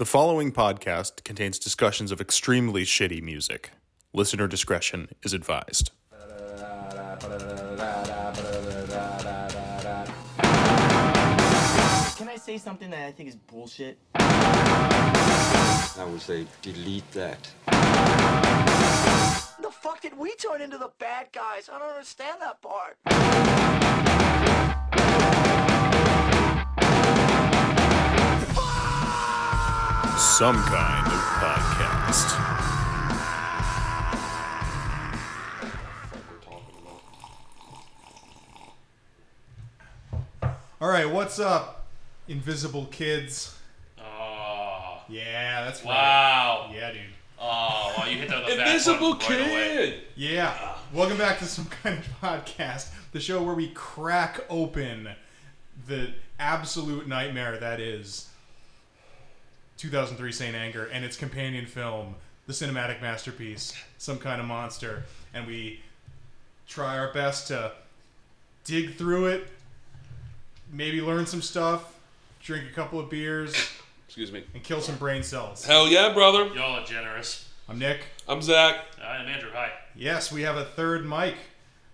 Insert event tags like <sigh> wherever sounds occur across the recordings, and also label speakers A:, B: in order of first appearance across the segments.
A: The following podcast contains discussions of extremely shitty music. Listener discretion is advised.
B: Can I say something that I think is bullshit?
C: I would say delete that.
D: The fuck did we turn into the bad guys? I don't understand that part.
A: Some kind of podcast.
E: All right, what's up, invisible kids?
F: Oh,
E: Yeah, that's right.
F: wow.
E: Yeah, dude.
F: Ah, oh, well, you hit the, the back
G: Invisible
F: button right away.
G: kid.
E: Yeah. Welcome back to some kind of podcast, the show where we crack open the absolute nightmare that is 2003 Saint Anger and its companion film, the cinematic masterpiece, Some Kind of Monster, and we try our best to dig through it, maybe learn some stuff, drink a couple of beers,
G: Excuse me.
E: and kill some brain cells.
G: Hell yeah, brother.
F: Y'all are generous.
E: I'm Nick.
G: I'm Zach.
F: Uh, I'm Andrew. Hi.
E: Yes, we have a third mic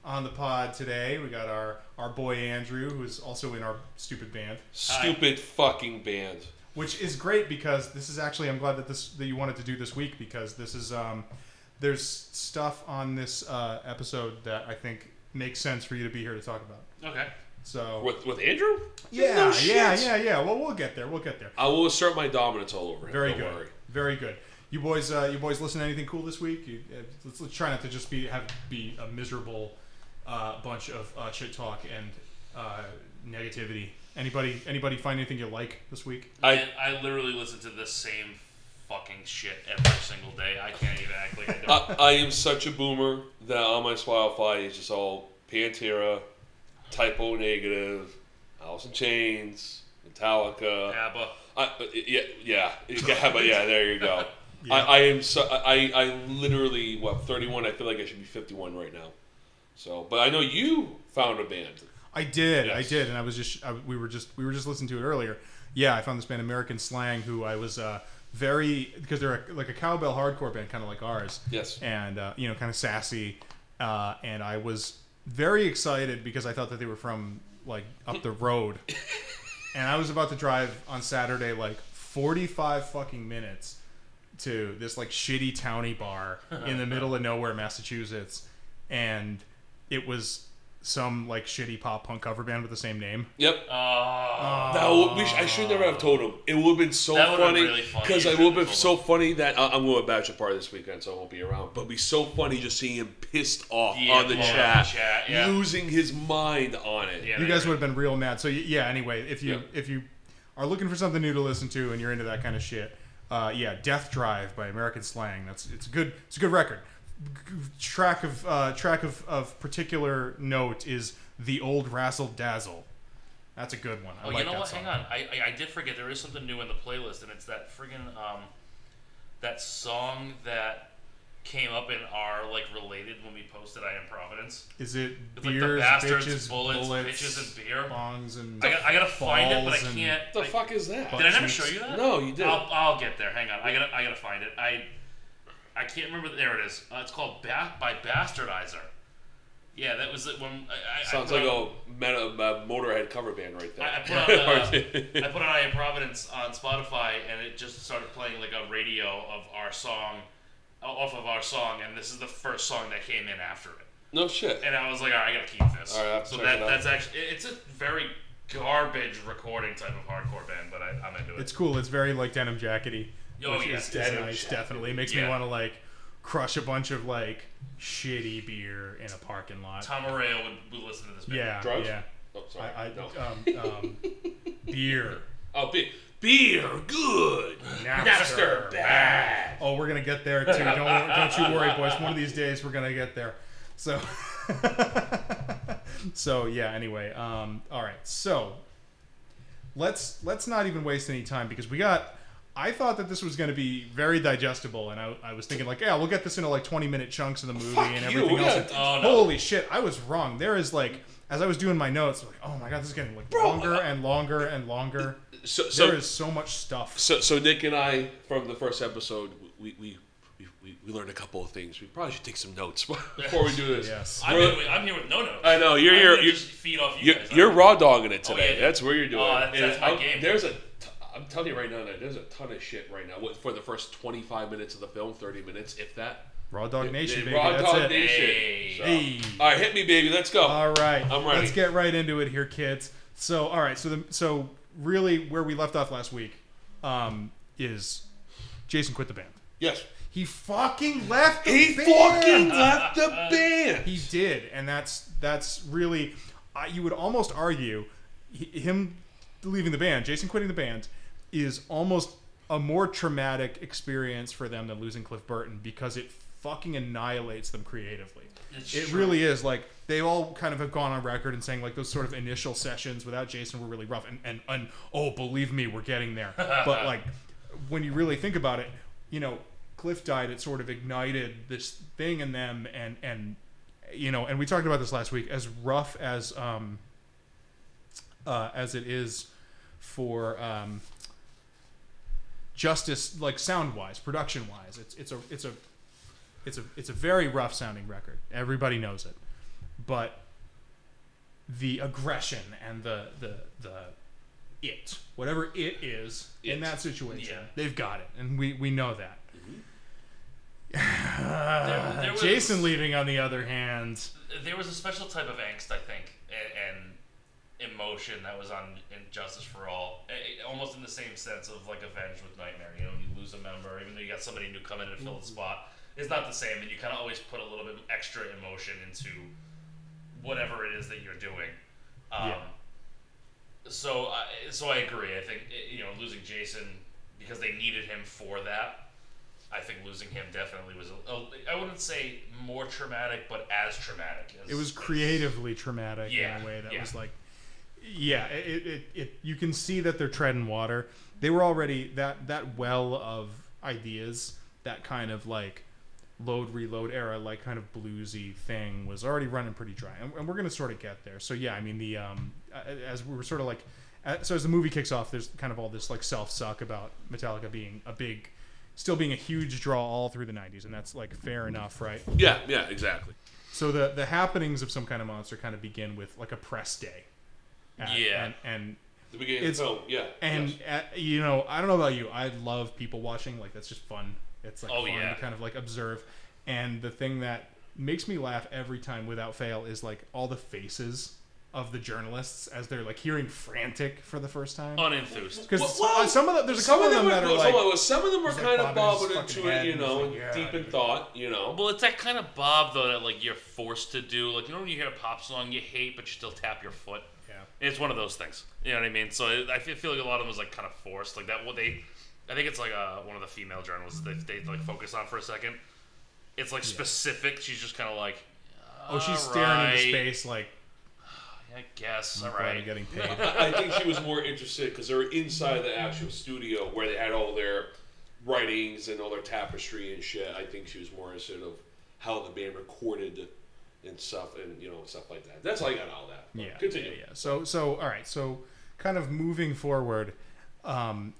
E: on the pod today. We got our our boy Andrew, who is also in our stupid band,
G: Stupid fucking band.
E: Which is great because this is actually I'm glad that this that you wanted to do this week because this is um there's stuff on this uh, episode that I think makes sense for you to be here to talk about.
F: Okay.
E: So
G: With with Andrew?
E: yeah,
G: No
E: yeah, yeah, yeah. Well, we'll get there. We'll get there.
G: I will assert my dominance all over him.
E: Very
G: Don't
E: good.
G: worry.
E: Very good. You boys, uh, you boys, listen to anything cool this week? You, uh, let's, let's try not to just be have be a miserable uh, bunch of uh, shit talk and uh, negativity. Anybody, anybody find anything you like this week?
G: I
F: I literally listen to the same fucking shit every single day. I can't even act like I don't.
G: I, I am such a boomer that on my Spotify it's just all Pantera, Type O Negative, Alice in Chains, Metallica.
F: ABBA.
G: I, but yeah, yeah, yeah, but yeah, there you go. <laughs> I, I am so I, I literally what 31. I feel like I should be 51 right now. So, but I know you found a band.
E: I did, I did, and I was just I, we were just we were just listening to it earlier. Yeah, I found this band American Slang, who I was uh, very because they're a, like a cowbell hardcore band, kind of like ours.
G: Yes.
E: and uh, you know, kind of sassy. Uh, and I was very excited because I thought that they were from like up the road. <laughs> and I was about to drive on Saturday like 45 fucking minutes to this like shitty towny bar in the middle of nowhere, Massachusetts, and it was some like shitty pop punk cover band with the same name.
G: Yep.
F: Oh,
G: That would, we sh- I should never have told him. It would have been so
F: That would've been
G: funny
F: really funny.
G: because
F: You
G: I would have been
F: told
G: so funny that I- I'm going to a bachelor party this weekend, so I won't be around. But it'd be so funny just seeing him pissed off
F: Yeah,
G: on the
F: blowing up
G: chat,
F: chat, yeah.
G: losing his mind on it.
F: Yeah.
E: You guys would have been real mad. So yeah. Anyway, if you
G: Yeah.
E: if you are looking for something new to listen to and you're into that kind of shit, uh, yeah, Death Drive by American Slang. That's it's a good it's a good record. G- track of uh, track of, of particular note is the old Razzle Dazzle. That's a good one. I
F: Oh,
E: like
F: you know
E: that
F: what?
E: song.
F: Hang on. I, I I did forget there is something new in the playlist, and it's that friggin' um, that song that came up in our like related when we posted I am Providence.
E: Is it
F: It's like
E: beers,
F: the bastards,
E: bitches,
F: bullets,
E: bullets,
F: bitches, and beer.
E: bongs, and
F: I, got, I gotta find it, but I
E: and-
F: can't.
G: What the
F: I-
G: fuck is that?
F: Did I never show you that?
G: No, you did.
F: I'll, I'll get there. Hang on. I gotta I gotta find it. I I can't remember. There it is. Uh, it's called ba- by Bastardizer. Yeah, that was it when I, I
G: Sounds
F: I
G: like
F: put
G: a, meta, a Motorhead cover band right there.
F: I, I put on uh, <laughs> I put on I Am Providence on Spotify, and it just started playing like a radio of our song, off of our song, and this is the first song that came in after it.
G: no shit.
F: And I was like, all right, I gotta keep this.
G: All right,
F: so that that's actually it's a very garbage recording type of hardcore band, but I, I'm into it.
E: It's cool. It's very like denim jackety.
F: Oh,
E: which
F: yeah,
E: is, is
F: denim
E: nice.
G: jacket.
E: Definitely makes me want to like crush a bunch of like shitty beer in a parking lot.
F: Tom Araya would, would listen to this band.
E: Yeah,
G: Drugs?
E: yeah.
G: Oh, sorry.
E: I, I
G: no.
E: um, um, <laughs> beer.
G: oh, be- beer, good.
E: Napster, bad. Oh, we're gonna get there too. Don't don't you <laughs> worry, boys. One of these days we're gonna get there. So, <laughs> so yeah. Anyway, um, all right. So let's let's not even waste any time because we got. I thought that this was going to be very digestible, and I, I was thinking like, yeah, we'll get this into like twenty minute chunks of the movie
G: Fuck
E: and
G: you,
E: everything
G: we
E: else.
G: got-
F: Oh, no.
E: Holy shit! I was wrong. There is like as I was doing my notes, like, oh my god, this is getting like longer uh, and longer and longer.
G: So so
E: there is so much stuff.
G: so so Nick and I from the first episode, we we. We, we, we learned a couple of things. We probably should take some notes <laughs> before we do this. <laughs>
E: Yes.
F: I'm,
G: We're-
F: here with, I'm here with no notes.
G: I know you're
F: I'm
G: you're
F: gonna
G: you're,
F: just feed off you
G: you're,
F: guys.
G: you're raw dogging it
F: Oh,
G: today.
F: yeah.
G: That's where you're doing.
F: Oh, that's-
G: And
F: that's my
G: I'm-
F: game.
G: There's a, t- I'm telling you right now that there's a ton of shit right now. For the first 25 minutes of the film, 30 minutes, if that.
E: Raw Dog Nation, baby.
G: Raw
E: That's
G: Dog
E: it.
G: Nation.
F: Hey.
G: So-
E: Hey.
G: All right, hit me, baby. Let's go.
E: All right,
G: I'm ready.
E: Let's get right into it here, kids. So, all right, so the so really where we left off last week um, is Jason quit the band.
G: yes.
E: He fucking left the band.
G: He
E: band.
G: fucking left the band.
E: He did, and that's that's really, uh, you would almost argue, he, him leaving the band, Jason quitting the band, is almost a more traumatic experience for them than losing Cliff Burton because it fucking annihilates them creatively.
F: It's
E: it
F: true.
E: really is like they all kind of have gone on record and saying like those sort of initial sessions without Jason were really rough and and, and oh believe me we're getting there <laughs> but like when you really think about it you know Cliff died it sort of ignited this thing in them and and you know and we talked about this last week as rough as um uh, as it is for um justice like sound wise production wise it's it's a it's a it's a it's a very rough sounding record. Everybody knows it, but the aggression and the the the it whatever it is in that situation,
F: Yeah.
E: they've got it, and we we know that. Mm-hmm.
F: There- there <sighs> was-
E: Jason leaving, on the other hand,
F: there was a special type of angst, I think, and, and emotion that was on And Justice for All, eh, almost in the same sense of like Avenged with Nightmare. You know, when you lose a member, even though you got somebody new come in and fill the spot, it's not the same. And you kind of always put a little bit extra emotion into whatever it is that you're doing. Um,
E: Yeah.
F: So, I, so I agree. I think eh, you know losing Jason because they needed him for that. I think losing him definitely was. A, a, I wouldn't say more traumatic, but as traumatic. As,
E: it was creatively traumatic
F: Yeah,
E: in a way that
F: yeah.
E: was like, yeah, it, it, it you can see that they're treading water. They were already that that well of ideas, that kind of like load reload era, like kind of bluesy thing was already running pretty dry, and, and we're gonna sort of get there. So yeah, I mean the um as we were sort of like. So as the movie kicks off, there's kind of all this like self suck about Metallica being a big, still being a huge draw all through the '90s, and that's like fair enough, right?
G: Yeah, yeah, exactly.
E: So the the happenings of some kind of monster kind of begin with like a press day. At-
F: Yeah.
E: And and
G: The beginning
E: It's-
G: of the film, yeah.
E: and
G: yes.
E: at, you know, I don't know about you. I love people watching. Like that's just fun. It's like
F: Oh,
E: fun
F: yeah.
E: to kind of like observe. And the thing that makes me laugh every time without fail is like all the faces of the journalists as they're like hearing frantic for the first time.
F: unenthused.
E: Because
G: Well, well, uh,
E: some of the, there's a couple
G: of them,
E: that
G: were,
E: are
G: some,
E: like,
G: of- some of them were
E: He's, like,
G: kind of
E: bobbing his
G: into it, you know,
E: like, yeah,
G: deep in
E: dude.
G: thought, you know.
F: Well, it's that kind of Bob though that like you're forced to do. Like you know when you hear a pop song you hate, but you still tap your foot.
E: Yeah.
F: It's one of those things. You know what I mean? So it, I feel, feel like a lot of them was like kind of forced. Like that. What they, I think it's like uh, one of the female journalists they they like focus on for a second. It's like specific. She's just kind of like.
E: Oh, she's staring into
F: "Alright,
E: space like <sighs>
F: I guess. All
E: glad I'm
F: right.
E: getting paid.
G: I I think she was more interested because they were inside the actual studio where they had all their writings and all their tapestry and shit. I think she was more interested of how the band recorded and stuff and you know stuff like that. That's how I got all that. But
E: yeah,
G: continue.
E: Yeah, yeah. So so all right. So kind of moving forward, um,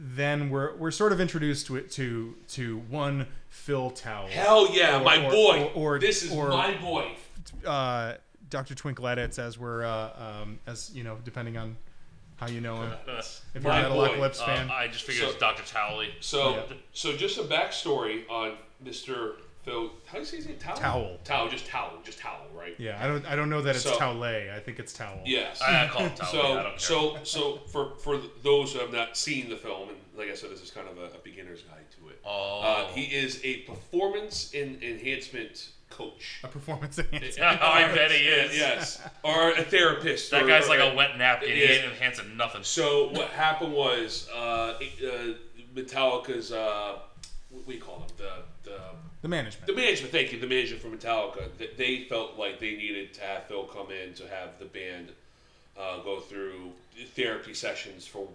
E: then we're we're sort of introduced to it to to one Phil Towle.
G: Hell yeah,
E: Or-
G: my
E: or-
G: boy.
E: or- or-
G: this is
E: or-
G: my boy.
E: uh, Dr. Twinkletits as we're uh, um, as you know depending on how you know him. <laughs> If you're
G: My
E: a
G: boy.
E: Metalocalypse
F: Uh,
E: fan,
F: I just figured
G: So-
F: it's Dr. Towley.
G: So,
E: Yeah.
G: so just a backstory on Mr. Phil. How do you say his name? Towel.
E: Towel.
G: Towel. Just towel. Just towel. Right.
E: yeah, I don't I don't know that it's
G: So-
E: Towley. I think it's Towel.
G: Yes.
F: I, I call him Towley. I
G: So,
F: don't care.
G: so, so for for those who have not seen the film, and like I said, this is kind of a, a beginner's guide to it.
F: Oh.
G: Uh, he is a performance in, enhancement coach.
E: A performance enhancement. <laughs>
F: I bet he is.
G: Yes, or a therapist.
F: That
G: or-
F: guy's
G: or
F: like a wet napkin. He
G: Yeah.
F: ain't enhancing nothing.
G: So what happened was uh, it- uh, Metallica's uh, what do you call them? The the
E: The management.
G: the management. Thank you, the management for Metallica. th- They felt like they needed to have Phil come in to have the band uh, go through therapy sessions for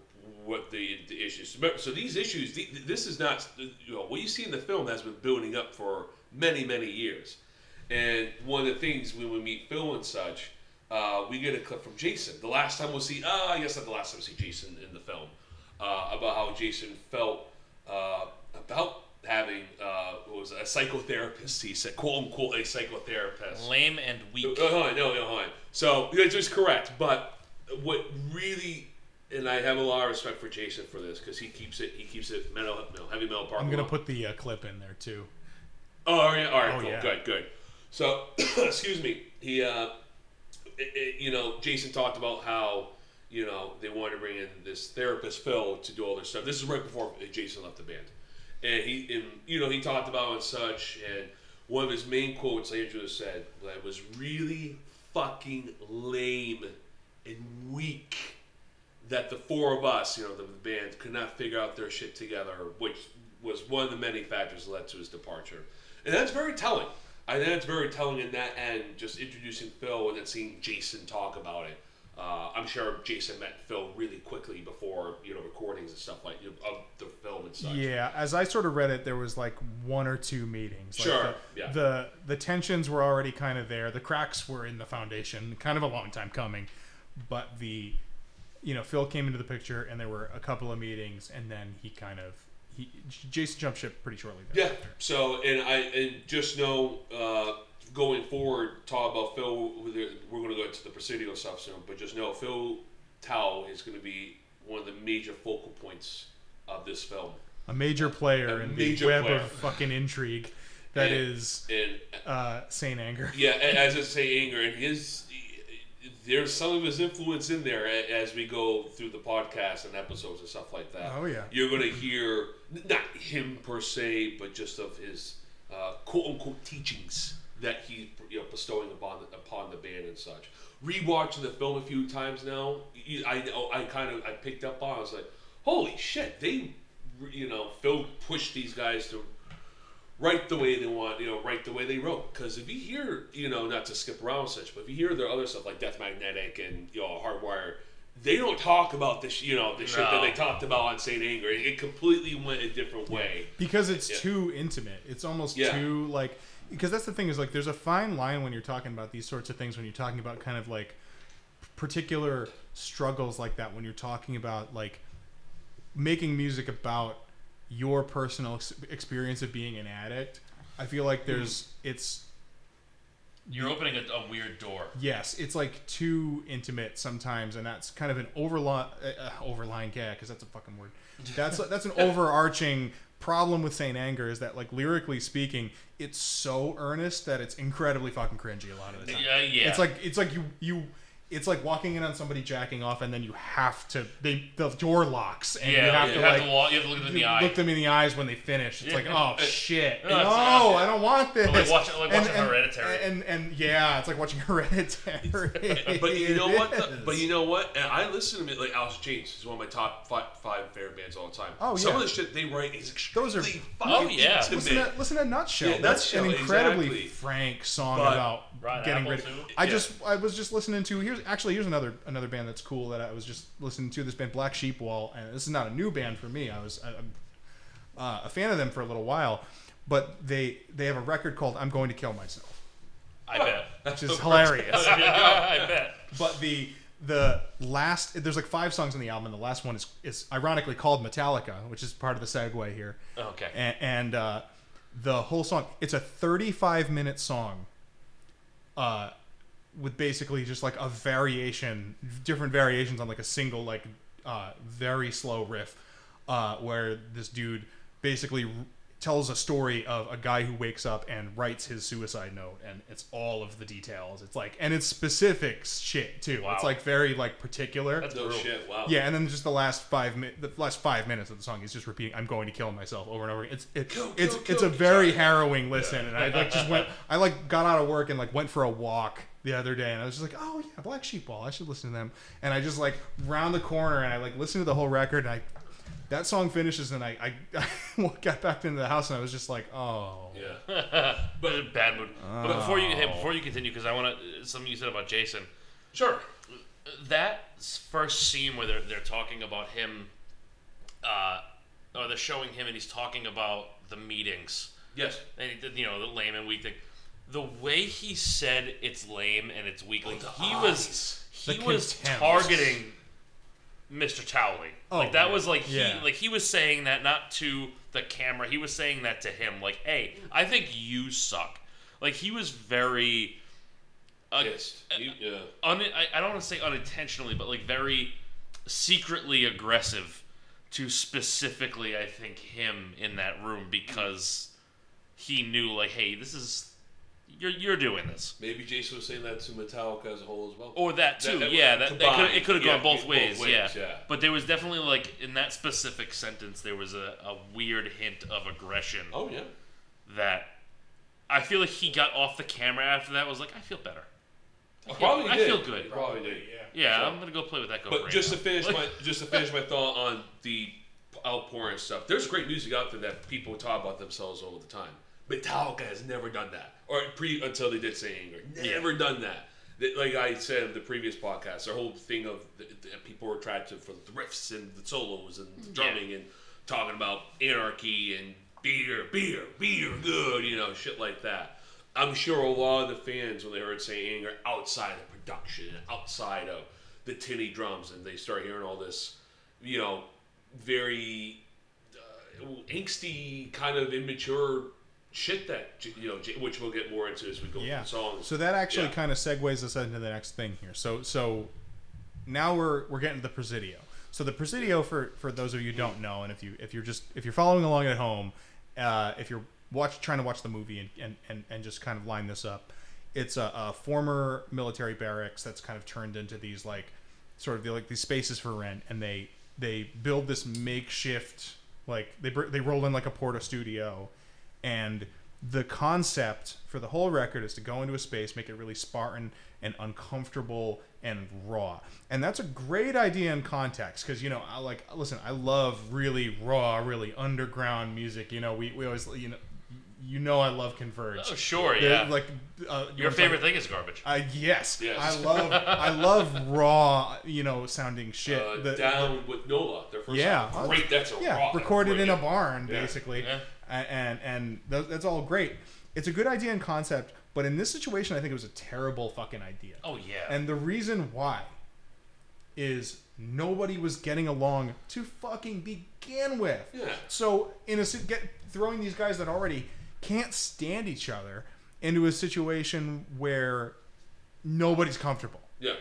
G: what the, the issues. So these issues, the, this is not you know what you see in the film has been building up for many many years. And one of the things when we meet Phil and such, uh, we get a clip from Jason. The last time we'll see, uh, I guess not the last time we see Jason in the film, uh, about how Jason felt uh, about having uh, what was it, a psychotherapist. He said, "quote unquote," a psychotherapist.
F: Lame and weak.
G: Uh, hold on, no, no, hold on. So that's just correct. But what really, and I have a lot of respect for Jason for this because he keeps it, he keeps it metal, no, heavy metal part.
E: I'm gonna put the uh, clip in there too.
G: Oh, yeah, all right,
E: Oh,
G: cool,
E: yeah.
G: good, good. So, <clears throat> excuse me. He, uh, it, it, you know, Jason talked about how, you know, they wanted to bring in this therapist Phil to do all this stuff. This is right before Jason left the band, and he, and you know, he talked about it and such. And one of his main quotes, Andrew said, that was really fucking lame and weak that the four of us, you know, the band, could not figure out their shit together, which was one of the many factors that led to his departure. And that's very telling. I think that's very telling in that end, just introducing Phil and then seeing Jason talk about it. Uh, I'm sure Jason met Phil really quickly before, you know, recordings and stuff like of the film and such.
E: Yeah, as I sort of read it, there was like one or two meetings. Like
G: Sure,
E: The,
G: yeah.
E: the the tensions were already kind of there. The cracks were in the foundation, kind of a long time coming. But the, you know, Phil came into the picture, and there were a couple of meetings, and then he kind of he Jason jumped ship pretty shortly. There.
G: Yeah.
E: thereafter.
G: So, and I and just know uh, going forward, talk about Phil. We're going to go into the Presidio stuff soon, but just know Phil Towle is going to be one of the major focal points of this film.
E: a major player
G: A
E: in
G: major
E: the web
G: player.
E: of fucking intrigue that
G: And-
E: is
G: And
E: uh, Saint Anger.
G: yeah, as I say, anger and his. There's some of his influence in there as we go through the podcast and episodes and stuff like that.
E: Oh, yeah.
G: you're going to hear not him per se, but just of his uh, quote unquote teachings that he you know bestowing upon the, upon the band and such. Rewatching the film a few times now, you- I know I kind of I picked up on. I was like, holy shit, they you know Phil pushed these guys to write the way they want, you know, write the way they wrote. Because if you hear, you know, not to skip around such, but if you hear their other stuff like Death Magnetic and you know Hardwire, they don't talk about this, you know, the shit that they talked about on Saint Anger. It, it completely went a different way.
E: because it's
G: Yeah.
E: too intimate. It's almost
G: Yeah.
E: too like because that's the thing is like there's a fine line when you're talking about these sorts of things when you're talking about kind of like particular struggles like that when you're talking about like making music about your personal ex- experience of being an addict. I feel like there's it's
F: You're opening a, a weird door.
E: Yes, it's like too intimate sometimes, and that's kind of an overlying uh, overlying yeah, because that's a fucking word. That's <laughs> that's an overarching problem with Saint Anger is that like lyrically speaking, it's so earnest that it's incredibly fucking cringy a lot of the time.
F: Yeah, yeah.
E: It's like it's like you you. It's like walking in on somebody jacking off, and then you have to. They the door locks, and
F: yeah,
E: you have
F: you
E: to
F: have
E: like
F: to walk, you have to look them in the
E: you
F: eye.
E: look them in the eyes when they finish. It's like,
F: Yeah.
E: oh <laughs> shit!
F: No,
E: No. I don't want this.
F: Like watch- like watching
E: and,
F: Hereditary.
E: And, and yeah, it's like watching <laughs> Hereditary.
G: But you know what? the- but you know what? And I listen to it like Alice James is one of my top five, five favorite bands all the time.
E: Oh,
G: Some
E: yeah.
G: of the shit they write is
E: Those are-
G: extremely
F: Oh, yeah.
G: intimate.
E: listen to listen to Nutshell.
G: Yeah,
E: That's an incredibly
G: exactly.
E: frank song
G: But-
E: about
F: Rotten
E: getting
F: Apple,
E: rid.
F: too?
E: I
G: Yeah.
E: just I was just listening to here's actually here's another another band that's cool that I was just listening to this band Black Sheep Wall and this is not a new band for me. I was I'm uh, a fan of them for a little while, but they they have a record called I'm Going to Kill Myself,
F: I bet.
E: which is <laughs> hilarious.
F: I bet.
E: But the the last there's like five songs on the album, and the last one is is ironically called Metallica, which is part of the segue here.
F: Okay.
E: And, and uh, the whole song, it's a 35 minute song, uh, with basically just like a variation, different variations on like a single like uh, very slow riff, uh, where this dude basically r- tells a story of a guy who wakes up and writes his suicide note and it's all of the details it's like and it's specific shit too
F: Wow.
E: it's like very like particular
F: That's
G: No shit. Wow.
E: yeah, and then just the last five mi- the last five minutes of the song, he's just repeating, "I'm going to kill myself" over and over. again. It's
G: Kill,
E: it's
G: kill,
E: it's
G: kill,
E: a very harrowing listen, and I like just went. <laughs> I like got out of work and like went for a walk the other day, and I was just like, "Oh yeah, Black Sheep Wall, I should listen to them." And I just like round the corner and I like listened to the whole record, and I that song finishes, and I I, <laughs> I got back into the house, and I was just like, "Oh
G: Yeah. <laughs>
F: but bad mood. But before you hey, before you continue, because I want to something you said about Jason.
G: Sure.
F: That first scene where they're they're talking about him, uh, or they're showing him and he's talking about the meetings.
G: Yes.
F: and you know, the lame and weak thing. The way he said it's lame and it's weak, like he
G: eyes.
F: was he
E: The
F: was
E: contempt.
F: targeting Mr. Towley.
E: Oh,
F: like that
E: yeah.
F: was like he
E: Yeah.
F: like he was saying that not to the camera. He was saying that to him. Like, hey, I think you suck. Like he was very. Uh,
G: Pissed. You- yeah.
F: un- I, I don't want to say unintentionally, but like very secretly aggressive to specifically, I think, him in that room because he knew, like, hey, this is you're you're doing this,
G: Maybe Jason was saying that to Metallica as a whole as well.
F: or that too.
G: That-
F: yeah, that, that could, it could have
G: Yeah,
F: gone both,
G: both
F: ways,
G: ways,
F: Yeah.
G: yeah.
F: but there was definitely like in that specific sentence, there was a, a weird hint of aggression
G: oh yeah.
F: that I feel like he got off the camera after that. Was like, I feel better. I feel,
G: Probably
F: I
G: did.
F: feel good.
G: Probably did.
F: Yeah,
G: Sure.
F: I'm gonna go play with that. Go
G: But just to finish my <laughs> just to finish my thought on the outpouring stuff, there's great music out there that people talk about themselves all the time. Metallica has never done that, or pre until they did say anger, never done that. That- Like I said in the previous podcast, their whole thing of the, the, people were attracted for the riffs and the solos and the drumming and talking about anarchy and beer, beer, beer, good, you know, shit like that. I'm sure a lot of the fans, when they heard say anger outside of production, outside of the tinny drums, and they start hearing all this, you know, very uh, angsty, kind of immature shit that you know, which we'll get more into as we go
E: Yeah.
G: through the songs.
E: So that actually
G: Yeah.
E: kind of segues us into the next thing here. So so now we're we're getting to the Presidio. So the Presidio for for those of you who don't know, and if you if you're just if you're following along at home, uh, if you're watch trying to watch the movie and, and, and, and just kind of line this up, it's a, a former military barracks that's kind of turned into these like sort of the, like these spaces for rent, and they they build this makeshift like they they roll in like a porta studio, and the concept for the whole record is to go into a space, make it really Spartan and uncomfortable and raw. And that's a great idea in context because, you know, I like, listen, I love really raw, really underground music. You know, we, we always, you know, you know, I love Converge.
F: Oh, sure,
E: They're,
F: yeah.
E: Like, uh, you
F: Your favorite thing is garbage.
E: Uh, yes,
G: Yes.
E: I love, I love raw, you know, sounding shit.
G: uh,
E: The-
G: down with Nola, their first
E: Yeah.
G: album. great. That's a
E: yeah,
G: rock,
E: recorded in a barn,
G: Yeah.
E: basically,
F: Yeah.
E: And and th- that's all great. It's a good idea and concept, but in this situation, I think it was a terrible fucking idea.
F: Oh yeah.
E: And the reason why is nobody was getting along to fucking begin with.
G: Yeah.
E: So in a get throwing these guys that already can't stand each other into a situation where nobody's comfortable
G: Yeah.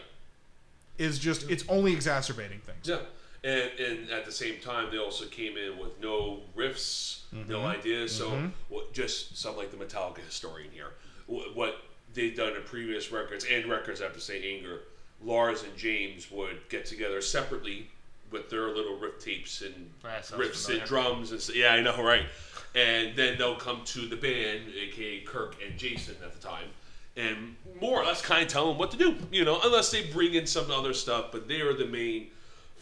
E: is just it's only exacerbating things.
G: Yeah, and and at the same time, they also came in with no riffs, no
E: Mm-hmm.
G: ideas. So what, just some like the Metallica historian here, wh- what they've done in previous records and records after say Anger, Lars and James would get together separately with their little riff tapes and
F: That
G: riffs
F: familiar.
G: and drums and s- yeah, I know, right? And then they'll come to the band, aka Kirk and Jason at the time, and more or less kind of tell them what to do, you know, unless they bring in some other stuff, but they are the main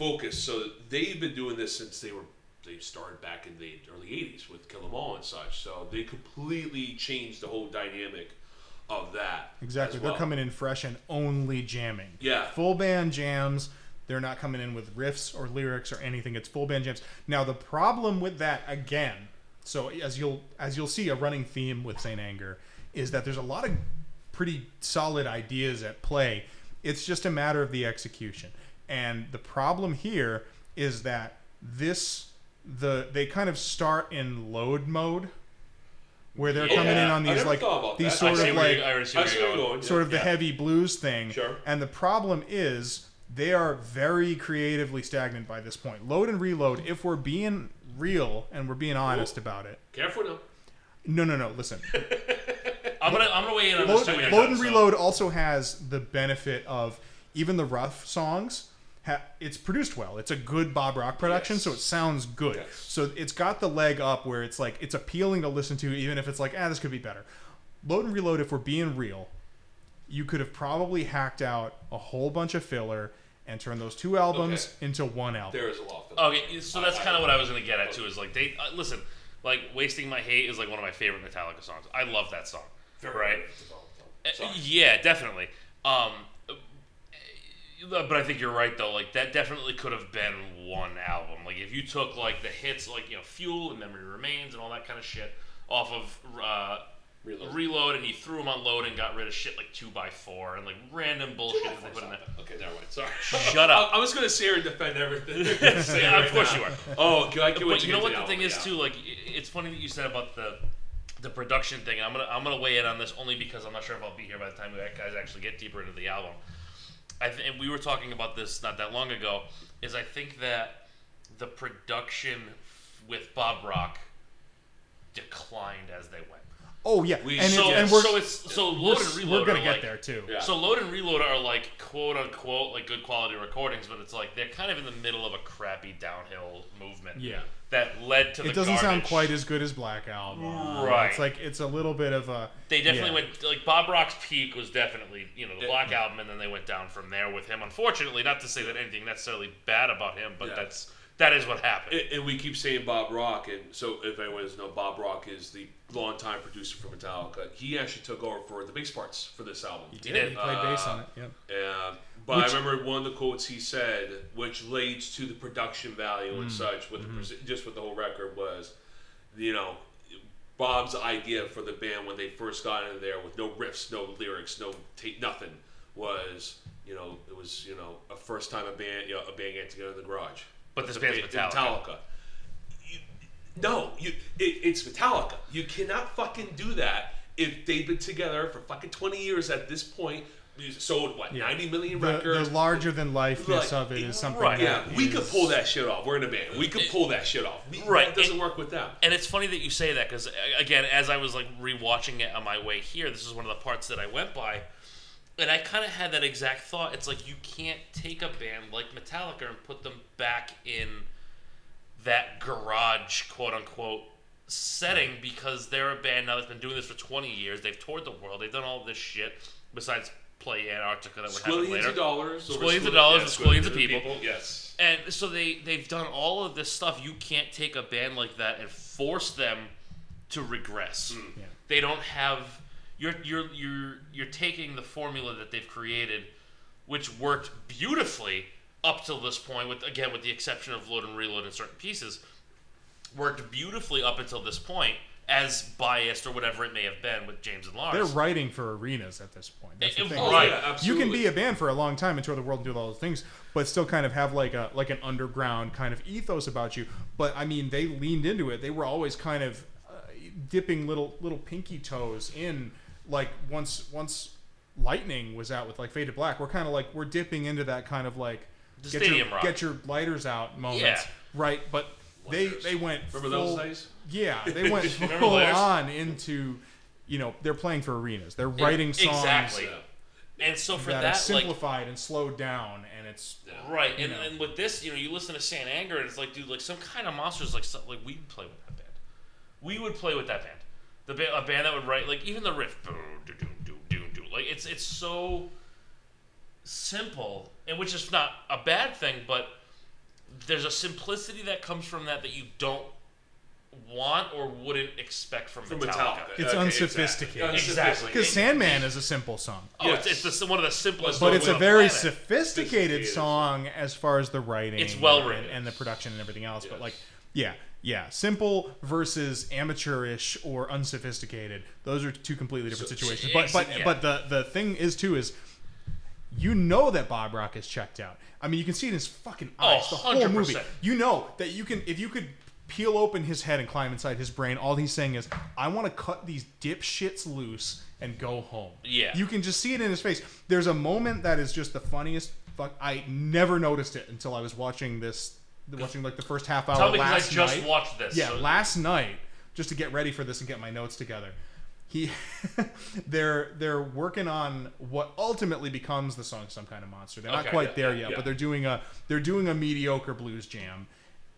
G: focus. So they've been doing this since they were they started back in the early '80s with Kill 'Em All and such. So they completely changed the whole dynamic of that.
E: Exactly. They're coming in fresh and only jamming.
G: Yeah.
E: Full band jams. They're not coming in with riffs or lyrics or anything. It's full band jams. Now the problem with that again, so as you'll as you'll see a running theme with Saint Anger is that there's a lot of pretty solid ideas at play. It's just a matter of the execution. And the problem here is that this the they kind of start in load mode where they're coming in on these like these
G: that.
E: sort of like
F: you, I already see
G: I
F: where
G: see
F: you're
G: where
F: going.
G: you're going.
E: sort of the
G: Yeah.
E: heavy blues thing.
G: Sure.
E: And the problem is they are very creatively stagnant by this point. Load and reload, if we're being real and we're being honest about it.
G: Careful now.
E: No, no, no. Listen, <laughs>
F: I'm gonna I'm gonna weigh in on
E: load,
F: this
E: load and
F: so-
E: reload also has the benefit of even the rough songs. Ha, it's produced well. It's a good Bob Rock production,
G: Yes.
E: so it sounds good.
G: Yes.
E: So it's got the leg up where it's like it's appealing to listen to, even if it's like, ah, this could be better. Load and reload, if we're being real, you could have probably hacked out a whole bunch of filler and turned those two albums
G: Okay.
E: into one album.
G: There is a lot. Of
F: Okay, so that's kind of what I was gonna get at too. Is like they uh, listen, like "Wasting My Hate" is like one of my favorite Metallica songs. I love that song. right? Uh, Yeah, definitely. Um, but I think you're right though. Like that definitely could have been one album. Like if you took like the hits, like you know, "Fuel" and "Memory Remains" and all that kind of shit off of uh,
G: Reload.
F: Reload, and you threw them on load and got rid of shit like two by four and like random bullshit that they put in there.
G: Okay, never mind. Sorry.
F: Shut up. <laughs>
G: I, I was gonna sit here and defend everything. <laughs> <laughs> Say
F: Yeah,
G: right
F: of course
G: now.
F: you are.
G: Oh, can I can
F: But you know what the thing is too, like it's funny that you said about the the production thing. I'm gonna I'm gonna weigh in on this only because I'm not sure if I'll be here by the time you guys actually get deeper into the album. I th- and we were talking about this not that long ago. Is I think that the production with Bob Rock declined as they went.
E: Oh yeah,
G: We-
E: and,
F: so,
E: it's, and we're
F: so it's so
E: we're,
F: load and reload.
E: we're gonna
F: are
E: get
F: like,
E: there too.
G: Yeah.
F: So load and reload are like quote unquote like good quality recordings, but it's like they're kind of in the middle of a crappy downhill movement.
E: Yeah.
F: That led to the
E: It doesn't sound
F: garbage.
E: quite as good as Black Album.
F: Uh, right.
E: It's like it's a little bit of a.
F: They definitely
E: yeah.
F: went like Bob Rock's peak was definitely you know the Black Album, and then they went down from there with him. Unfortunately, not to say that anything necessarily bad about him, but
G: Yeah.
F: that's that is what happened.
G: And, and we keep saying Bob Rock, and so if anyone doesn't know, Bob Rock is the longtime producer for Metallica. He actually took over for the bass parts for this album.
F: He did.
E: He played bass
G: Uh,
E: on it. Yeah.
G: Yeah, but I remember one of the quotes he said, which leads to the production value and such, with the, just with the whole record was, you know, Bob's idea for the band when they first got in there with no riffs, no lyrics, no tape, nothing was, you know, it was you know a first time a band, you know, a band getting together in the garage.
F: But this
G: The
F: band's
G: band-
F: Metallica.
G: You- no, you it, it's Metallica. You cannot fucking do that if they've been together for fucking twenty years at this point. Sold what
E: Yeah.
G: ninety million
E: The,
G: records.
E: the larger than lifeness
G: Like,
E: of it is something.
F: right.
G: yeah,
E: that
G: we could pull that shit off. We're in a band. We could pull that shit off. We,
F: Right,
G: That doesn't
F: and-
G: work with them.
F: And it's funny that you say that because again, as I was like rewatching it on my way here, this is one of the parts that I went by, and I kind of had that exact thought. It's like you can't take a band like Metallica and put them back in that garage, quote unquote, setting because they're a band now that's been doing this for 20 years. They've toured the world. They've done all this shit besides play Antarctica that would happen
G: Squillions
F: later.
G: of dollars. over
F: Squillions of dollars
G: yeah,
F: with squillions of
G: of
F: people.
G: Yes.
F: And so they they've done all of this stuff. You can't take a band like that and force them to regress. Hmm.
E: Yeah.
F: They don't have you're you're you're you're taking the formula that they've created, which worked beautifully up till this point. With again, with the exception of load and reload in certain pieces, worked beautifully up until this point, as biased or whatever it may have been with James and Lars.
E: They're writing for arenas at this point. That's the
F: Eh,
E: thing.
F: right.
E: like,
G: Yeah,
E: you can be a band for a long time and tour the world and do all those things, but still kind of have like a like an underground kind of ethos about you. But I mean, they leaned into it. They were always kind of uh, dipping little little pinky toes in. Like once once Lightning was out with like Fade to Black, we're kind of like we're dipping into that kind of like
F: The
E: get
F: stadium
E: your
F: rock.
E: get your lighters out moments,
F: Yeah.
E: right? But they
G: Lighters.
E: they went
G: Remember
E: full,
G: those days?
E: Yeah, <laughs> they went
F: Remember
E: full
F: lighters?
E: on into you know they're playing for arenas. They're writing songs
F: exactly. And so for
E: that,
F: that,
E: are
F: like
E: simplified and slowed down, and it's
F: Right, and,
E: know.
F: and with this, you know, you listen to Saint Anger, and it's like, dude, like some kind of monsters, like some, like we would play with that band. We would play with that band. The ba- a band that would write like even the riff, boo, doo, doo, doo, doo, doo. like it's it's so simple, and which is not a bad thing, but there's a simplicity that comes from that that you don't want or wouldn't expect from,
G: From
F: Metallica.
G: Metallica.
E: It's
G: Okay,
E: unsophisticated.
F: Exactly.
E: because Sandman is a simple song,
F: Oh,
G: Yes.
F: it's, it's the, one of the simplest.
E: but it's a very sophisticated
G: Sophisticated
E: song as far as the writing.
F: It's well
E: and-
F: written.
E: and, the production and everything else. But like, yeah, yeah, simple versus amateurish or unsophisticated. Those are two completely different
G: So-
E: situations. But but
F: Yeah.
E: but the the thing is too is. You know that Bob Rock is checked out. I mean, you can see it in his fucking
F: Oh,
E: eyes. the whole movie.
F: 100%.
E: You know that you can if you could peel open his head and climb inside his brain. All he's saying is, "I want to cut these dipshits loose and go home."
F: Yeah.
E: you can just see it in his face. There's a moment that is just the funniest. Fuck, I never noticed it until I was watching this, watching like the first half hour
F: Tell me because I
E: last
F: just
E: night.
F: watched this.
E: Yeah,
F: so-
E: last night, just to get ready for this and get my notes together. He, <laughs> they're they're working on what ultimately becomes the song "Some Kind of Monster." They're not quite
G: yeah,
E: there
G: yeah,
E: yet,
G: yeah.
E: but they're doing a they're doing a mediocre blues jam.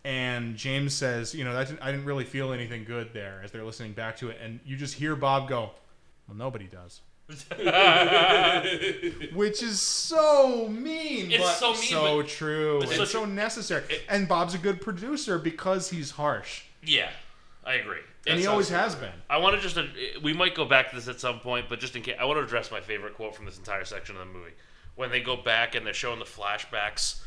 E: And James says, you know, that didn't, I didn't really feel anything good there as they're listening back to it, and you just hear Bob go, "Well, nobody does." <laughs> Which is so mean,
F: It's
E: but
F: so
E: so,
F: mean, but-
E: true
F: but
E: and
F: such
E: so
F: a-
E: necessary. and Bob's a good producer because he's harsh,
F: Yeah, I agree.
E: and he
F: That's
E: always has been.
F: I want to just, uh, we might go back to this at some point, but just in case, I want to address my favorite quote from this entire section of the movie. When they go back and they're showing the flashbacks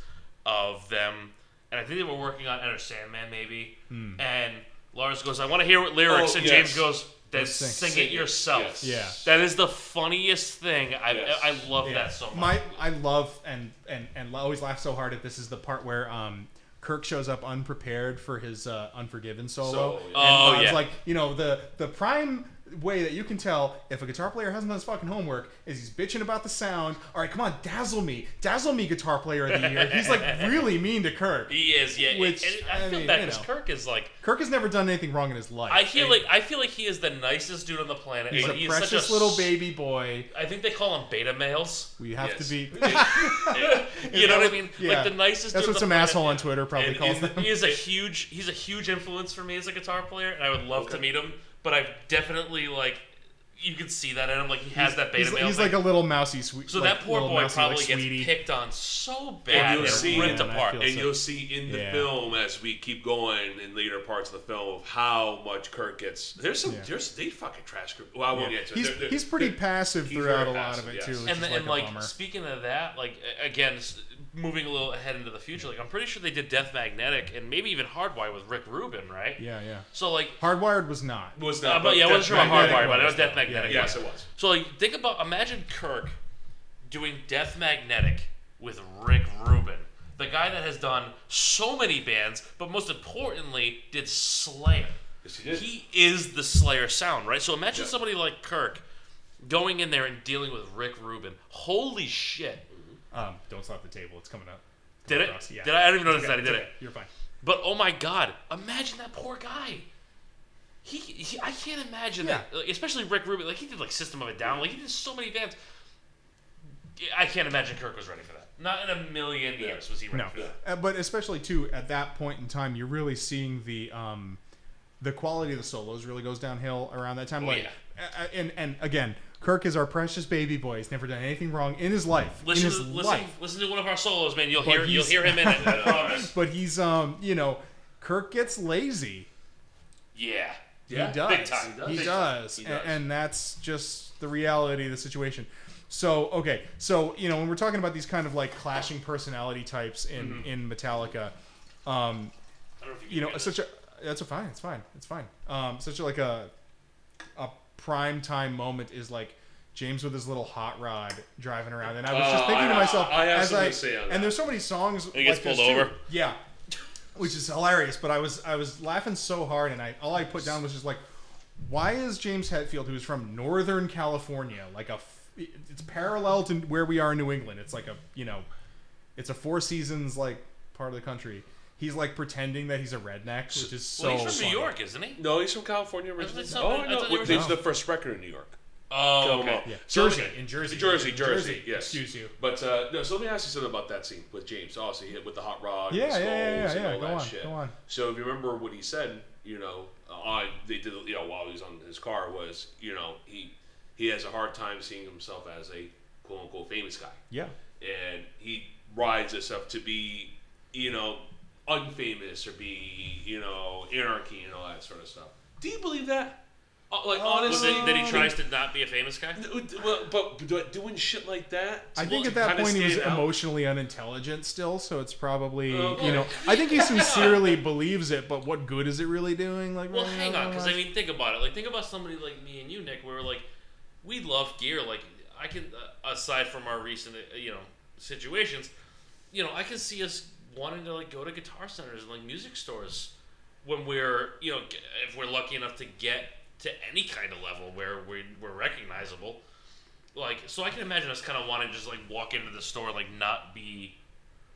F: of them, and I think they were working on Enter Sandman maybe,
E: Hmm.
F: and Lars goes, I want to hear what lyrics,
G: Oh,
F: and
G: yes.
F: James goes, then
E: sing.
F: sing,
G: Sing
F: it
G: it.
F: yourself.
G: Yes.
E: Yeah.
F: That is the funniest thing. I
G: Yes.
F: I love
E: Yeah.
F: that so much.
E: My I love and and and always laugh so hard at this is the part where um Kirk shows up unprepared for his uh, Unforgiven solo.
G: Solo, yeah.
E: And
F: Oh,
E: Bob's
F: yeah.
E: like, you know, the the prime way that you can tell if a guitar player hasn't done his fucking homework is he's bitching about the sound. All right, come on, dazzle me, dazzle me, guitar player of the year. He's like really <laughs> mean to Kirk.
F: he is, yeah.
E: Which,
F: and I,
E: I
F: feel
E: mean,
F: bad because. Kirk is like.
E: Kirk has never done anything wrong in his life.
F: I feel
E: And
F: like I feel like he is the nicest dude on the planet.
E: he's a
F: he's
E: precious
F: such a
E: little baby boy.
F: I think they call him beta males.
E: We have
G: Yes.
E: to be. <laughs> <laughs>
F: You know what I mean?
E: Yeah.
F: Like the nicest.
E: That's
F: dude on
E: what some
F: planet.
E: asshole on Twitter probably
F: And
E: calls
F: he's, he is a huge. He's a huge influence for me as a guitar player, and I would love to meet him. But I've definitely like, you can see that in him. Like he has that beta
E: He's,
F: male.
E: he's
F: thing.
E: like a little mousy sweet.
F: so
E: like,
F: that poor boy
E: mousy,
F: probably
E: like,
F: gets
E: sweetie.
F: picked on so
G: And
F: bad
G: you'll
F: and
G: see-
F: ripped
E: Man,
F: apart.
E: feel
G: and
E: so-
G: you'll see in the
E: Yeah.
G: film as we keep going in later parts of the film of how much Kirk gets. There's some.
E: Yeah.
G: There's they fucking trash. Kirk. Well, I won't
E: Yeah.
G: get to it.
E: He's,
G: They're- they're-
E: he's pretty
G: they're-
E: passive
G: he's
E: throughout
G: very
E: a lot
G: passive,
E: of it
G: yes.
E: too.
F: And
E: is
F: then,
E: like
F: and like
E: bummer.
F: speaking of that, like again, moving a little ahead into the future, like I'm pretty sure they did Death Magnetic and maybe even Hardwired with Rick Rubin, right?
E: Yeah, yeah.
F: So like,
E: Hardwired was not.
G: Was
F: uh,
G: not,
F: but yeah, I wasn't sure about
E: Magnetic
F: but I know
E: was,
F: Death
E: though.
F: Magnetic.
E: Yeah,
G: Yes,
F: was.
G: it was.
F: So like, think about imagine Kirk doing Death Magnetic with Rick Rubin, the guy that has done so many bands, but most importantly, did Slayer.
G: Yes, he did.
F: He is the Slayer sound, right? So imagine
G: Yeah.
F: somebody like Kirk going in there and dealing with Rick Rubin. Holy shit!
E: Um, don't slap the table. It's coming up. It's
F: Did
E: coming
F: it?
E: Yeah.
F: Did I? I didn't even notice
E: Okay,
F: that I did
E: it's
F: it.
E: You're fine.
F: But oh my god, imagine that poor guy. He, he I can't imagine that, like, especially Rick Rubin. Like he did like System of a Down. Like he did so many bands. I can't imagine Kirk was ready for that. Not in a million years was he ready
E: No,
F: for that.
E: uh, but especially too at that point in time, you're really seeing the um, the quality of the solos really goes downhill around that time.
F: Oh,
E: like,
F: yeah.
E: uh, and and again, Kirk is our precious baby boy. He's never done anything wrong in his life.
F: Listen,
E: in his
F: to, listen,
E: life.
F: listen to one of our solos, man. You'll
E: But
F: hear you'll hear him in it. <laughs>
E: But he's um, you know, Kirk gets lazy.
F: Yeah.
E: He does.
F: big time.
E: He does.
G: He does.
E: And, that's just the reality of the situation. So okay, so you know when we're talking about these kind of like clashing personality types in
F: Mm-hmm.
E: in Metallica, um,
F: know you,
E: you know such a that's a fine it's fine it's fine um such a, like a a prime time moment is like james with his little hot rod driving around and i was just
G: Uh,
E: thinking to myself
G: I have
E: as i and there's so many songs
F: He gets
E: like this
F: pulled
E: too.
F: over?
E: yeah which is hilarious but i was i was laughing so hard and i all i put down was just like why is james hetfield who's from northern california like a f- it's parallel to where we are in new england it's like a you know it's a four seasons like part of the country he's like pretending that he's a redneck which is so
F: well, he's from
E: funny.
F: New York, isn't he?
G: No, he's from California originally. Oh,
F: I
G: no,
F: thought they were
G: this is
E: from-
G: the first record in New York.
F: Oh, okay.
E: Yeah.
G: So
E: Jersey, in Jersey.
G: Jersey, Jersey,
E: Jersey.
G: yes.
E: Excuse you.
G: But uh, no, so let me ask you something about that scene with James. Hit with the hot rod,
E: Yeah,
G: and the
E: yeah, yeah, yeah,
G: and all
E: Go
G: that
E: on,
G: shit.
E: go on.
G: So if you remember what he said, you know, on they did, you know, while he was on his car was, you know, he he has a hard time seeing himself as a quote unquote famous guy,
E: Yeah.
G: and he rides this up to be, you know, unfamous or be, you know, anarchy and all that sort of stuff. Do you believe that? Uh, like
E: Oh,
G: honestly,
F: it that he tries to not be a famous guy?
G: Well, but do- doing shit like that.
E: I think at that point he was
G: out?
E: emotionally unintelligent still, so it's probably
G: Okay.
E: you know. I think he <laughs> sincerely believes it, but what good is it really doing? Like,
F: Well, hang on, because? I mean, think about it. Like, think about somebody like me and you, Nick, where like we love gear. Like, I can, uh, aside from our recent, uh, you know, situations, you know, I can see us wanting to like go to guitar centers and like music stores when we're, you know, if we're lucky enough to get to any kind of level where we, we're recognizable. Like, so I can imagine us kind of wanting to just like walk into the store, like not be,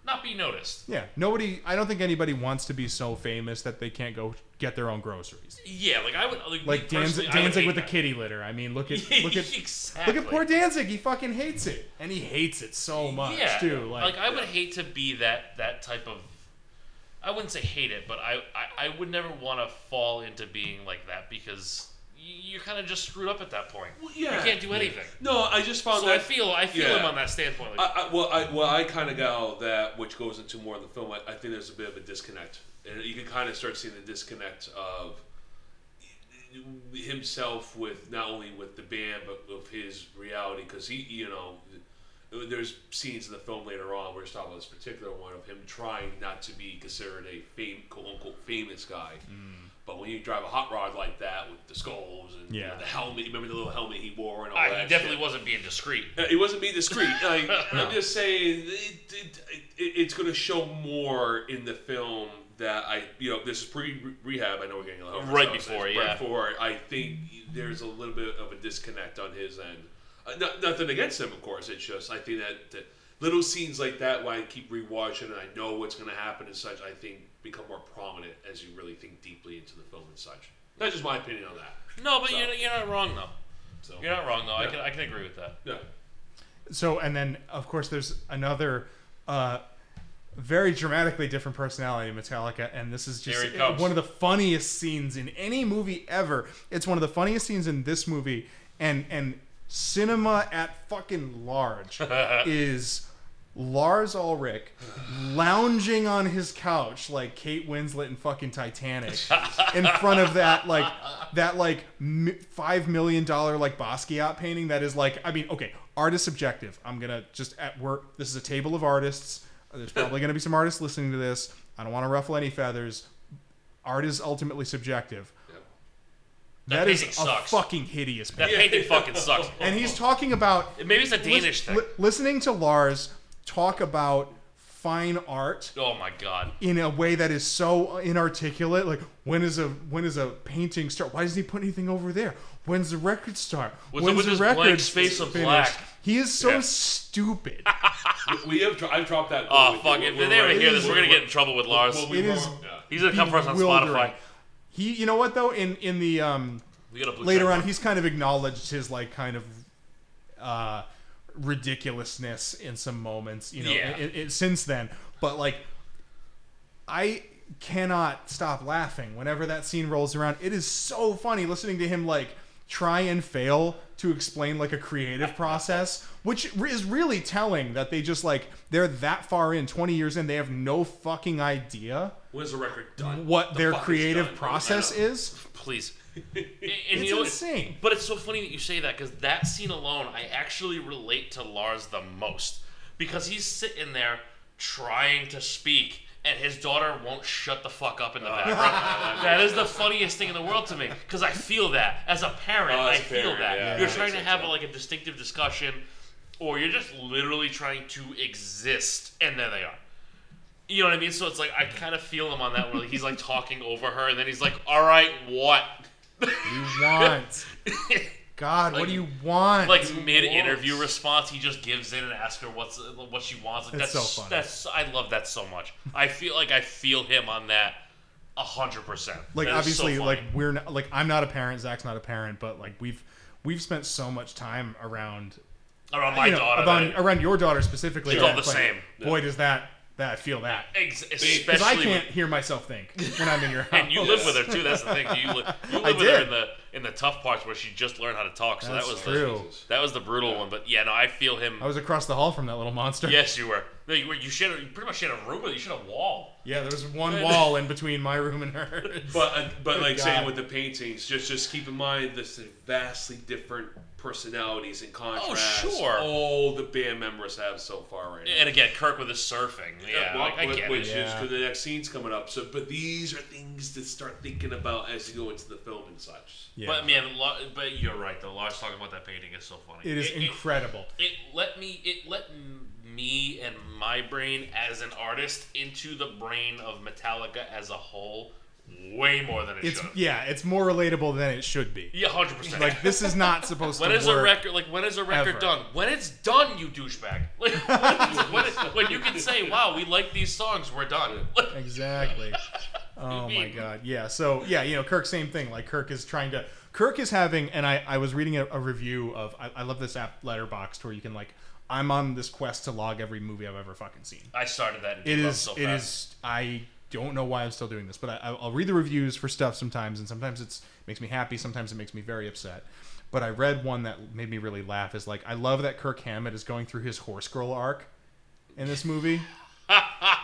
F: not be noticed.
E: yeah, nobody. I don't think anybody wants to be so famous that they can't go get their own groceries.
F: Yeah, like I would like, me
E: Like
F: personally,
E: Danzig,
F: I would
E: Danzig
F: hate
E: with the
F: that.
E: kitty litter. I mean, look at <laughs> look at
F: exactly.
E: look at poor Danzig. He fucking hates it, and he hates it so much
F: yeah,
E: too.
F: Like, I would hate to be that that type of. I wouldn't say hate it, but I I, I would never want to fall into being like that because you're kind of just screwed up at that point.
G: yeah.
F: You can't do anything.
G: No, I just found
F: So
G: that.
F: I feel I feel
G: yeah.
F: him on that standpoint. Like,
G: I, I, well, I well, I kind of got that, which goes into more in the film. I, I think there's a bit of a disconnect, and you can kind of start seeing the disconnect of himself with not only with the band but of his reality, because he, you know. There's scenes in the film later on where it's talking about this particular one of him trying not to be considered a fame, quote unquote famous guy,
E: Mm.
G: But when you drive a hot rod like that with the skulls and you know, the helmet, you remember the little helmet he wore and all
F: Ah,
G: that.
F: he definitely
G: shit.
F: wasn't being discreet.
G: Uh, It wasn't being discreet. Like, <laughs> I'm just saying, it, it, it, it's going to show more in the film that I, you know, this is pre rehab. I know we're getting a little
F: Right
G: ourselves,
F: before,
G: right
F: yeah.
G: Before, I think there's a little bit of a disconnect on his end. Uh, not, nothing against him, of course. It's just I think that, that little scenes like that, why I keep rewatching and I know what's going to happen and such, I think become more prominent as you really think deeply into the film and such. That's just my opinion on that.
F: No, but
G: So-
F: you're, you're not wrong though.
G: So
F: You're not wrong though. I can I can agree with that.
G: yeah.
E: So and then of course there's another uh, very dramatically different personality in Metallica, and this is just
F: Here he comes.
E: one of the funniest scenes in any movie ever. It's one of the funniest scenes in this movie, and and cinema at fucking large <laughs> is Lars Ulrich lounging on his couch like Kate Winslet in fucking Titanic in front of that like that like five million dollar like Basquiat painting that is like I mean okay artist subjective I'm gonna just at work this is a table of artists there's probably gonna be some artists listening to this I don't want to ruffle any feathers art is ultimately subjective
F: That
E: that is
F: painting
E: a
F: sucks.
E: fucking hideous
F: That
E: painting
F: painting fucking sucks.
E: and he's talking about
F: Maybe it's a Danish
E: lis-
F: thing.
E: li- listening to Lars talk about fine art
F: oh my god.
E: in a way that is so inarticulate. Like when is a when is a painting start? Why doesn't he put anything over there? When's the record start?
F: With-
E: When's
F: with
E: the record
F: blank space of black.
E: He is so
F: Yeah.
E: stupid. <laughs>
G: We have dro- I've dropped that.
F: Oh
G: with
F: fuck!
G: you.
F: If
G: We're
F: they ever
G: right.
F: hear this, we're gonna get in trouble with Lars.
G: well, we
E: It
G: were-
E: is
G: yeah.
F: He's gonna come for us on
E: bewildering.
F: Spotify.
E: He, you know what though? In in the um
F: We got a blue
E: later
F: check
E: on,
F: mark.
E: he's kind of acknowledged his like kind of uh, ridiculousness in some moments. You know,
F: Yeah.
E: it, it, since then, but like I cannot stop laughing whenever that scene rolls around. It is so funny listening to him like try and fail to explain like a creative <laughs> process, which is really telling that they just like they're that far in, 20 years in, they have no fucking idea
G: When's the record done?
E: what
G: The
E: their creative
G: done?
E: process is.
F: please. <laughs> And
E: It's
F: you know what?
E: insane.
F: But it's so funny that you say that because that scene alone, I actually relate to Lars the most because he's sitting there trying to speak. And his daughter won't shut the fuck up in the background. <laughs> that is the funniest thing in the world to me because I feel that as a parent.
G: Oh, as
F: I
G: a
F: feel
G: parent,
F: that
G: yeah,
F: you're
G: that
F: trying to have
G: sense,
F: a, like a distinctive discussion, or you're just literally trying to exist, and there they are. You know what I mean? So it's like I kind of feel him on that where he's like talking over her, and then he's like, "All right, what?"
E: You <laughs> want? God, what do you want?
F: like mid interview response, he just gives in and asks her what's what she wants. Like,
E: It's
F: that's
E: so funny.
F: That's I love that so much. I feel like I feel him on that a hundred percent.
E: like
F: That is so
E: obviously,
F: funny.
E: like we're not, like I'm not a parent. Zach's not a parent, but like we've we've spent so much time around
F: around my
E: you know,
F: daughter.
E: around around your daughter specifically.
F: She's all the
E: like,
F: same.
E: Boy, does that that I feel that
F: ex-
E: because
F: especially
E: I
F: with-
E: can't hear myself think when I'm in your house. <laughs>
F: and you live with her too. That's the thing. You, li- you <laughs>
E: I
F: live with her
E: did.
F: in the in the tough parts where she just learned how to talk. So
E: That's
F: that was
E: true.
F: the that was the brutal one. But yeah, no, I feel him.
E: I was across the hall from that little monster.
F: yes, you were. No, you, you should you pretty much shared a room with. You should have a wall.
E: Yeah, there was one <laughs> wall in between my room and hers.
G: But uh, but like
E: God.
G: saying with the paintings, just just keep in mind this vastly different personalities and contrasts.
F: sure.
G: All the band members have so far right now.
F: And again, Kirk with his surfing. Yeah,
G: well,
F: like, I
G: wh-
F: get
G: which
F: it.
G: is
E: Yeah.
G: because the next scene's coming up. So, but these are things to start thinking about as you go into the film and such.
E: yeah.
F: But man, Lo- but you're right though. Lars talking about that painting is so funny.
E: it is incredible.
F: It, let me. It let m- me and my brain as an artist into the brain of Metallica as a whole way more than it
E: It's
F: should.
E: yeah, it's more relatable than it should be.
F: Yeah, hundred percent.
E: Like this is not supposed
F: When
E: to
F: is
E: work.
F: a record like when is a record
E: ever.
F: done? When it's done, you douchebag. <laughs> Like when, when you can say, "Wow, we like these songs, we're done." <laughs>
E: Exactly. <laughs> Oh my god. Yeah. So yeah, you know, Kirk, same thing. Like Kirk is trying to. Kirk is having, and I, I was reading a, a review of. I, I love this app, Letterboxd, where you can like, I'm on this quest to log every movie I've ever fucking seen.
F: I started that.
E: It is.
F: So
E: it is. I don't know why I'm still doing this, but I, I'll read the reviews for stuff sometimes, and sometimes it's makes me happy, sometimes it makes me very upset. But I read one that made me really laugh. Is like, I love that Kirk Hammett is going through his horse girl arc in this movie.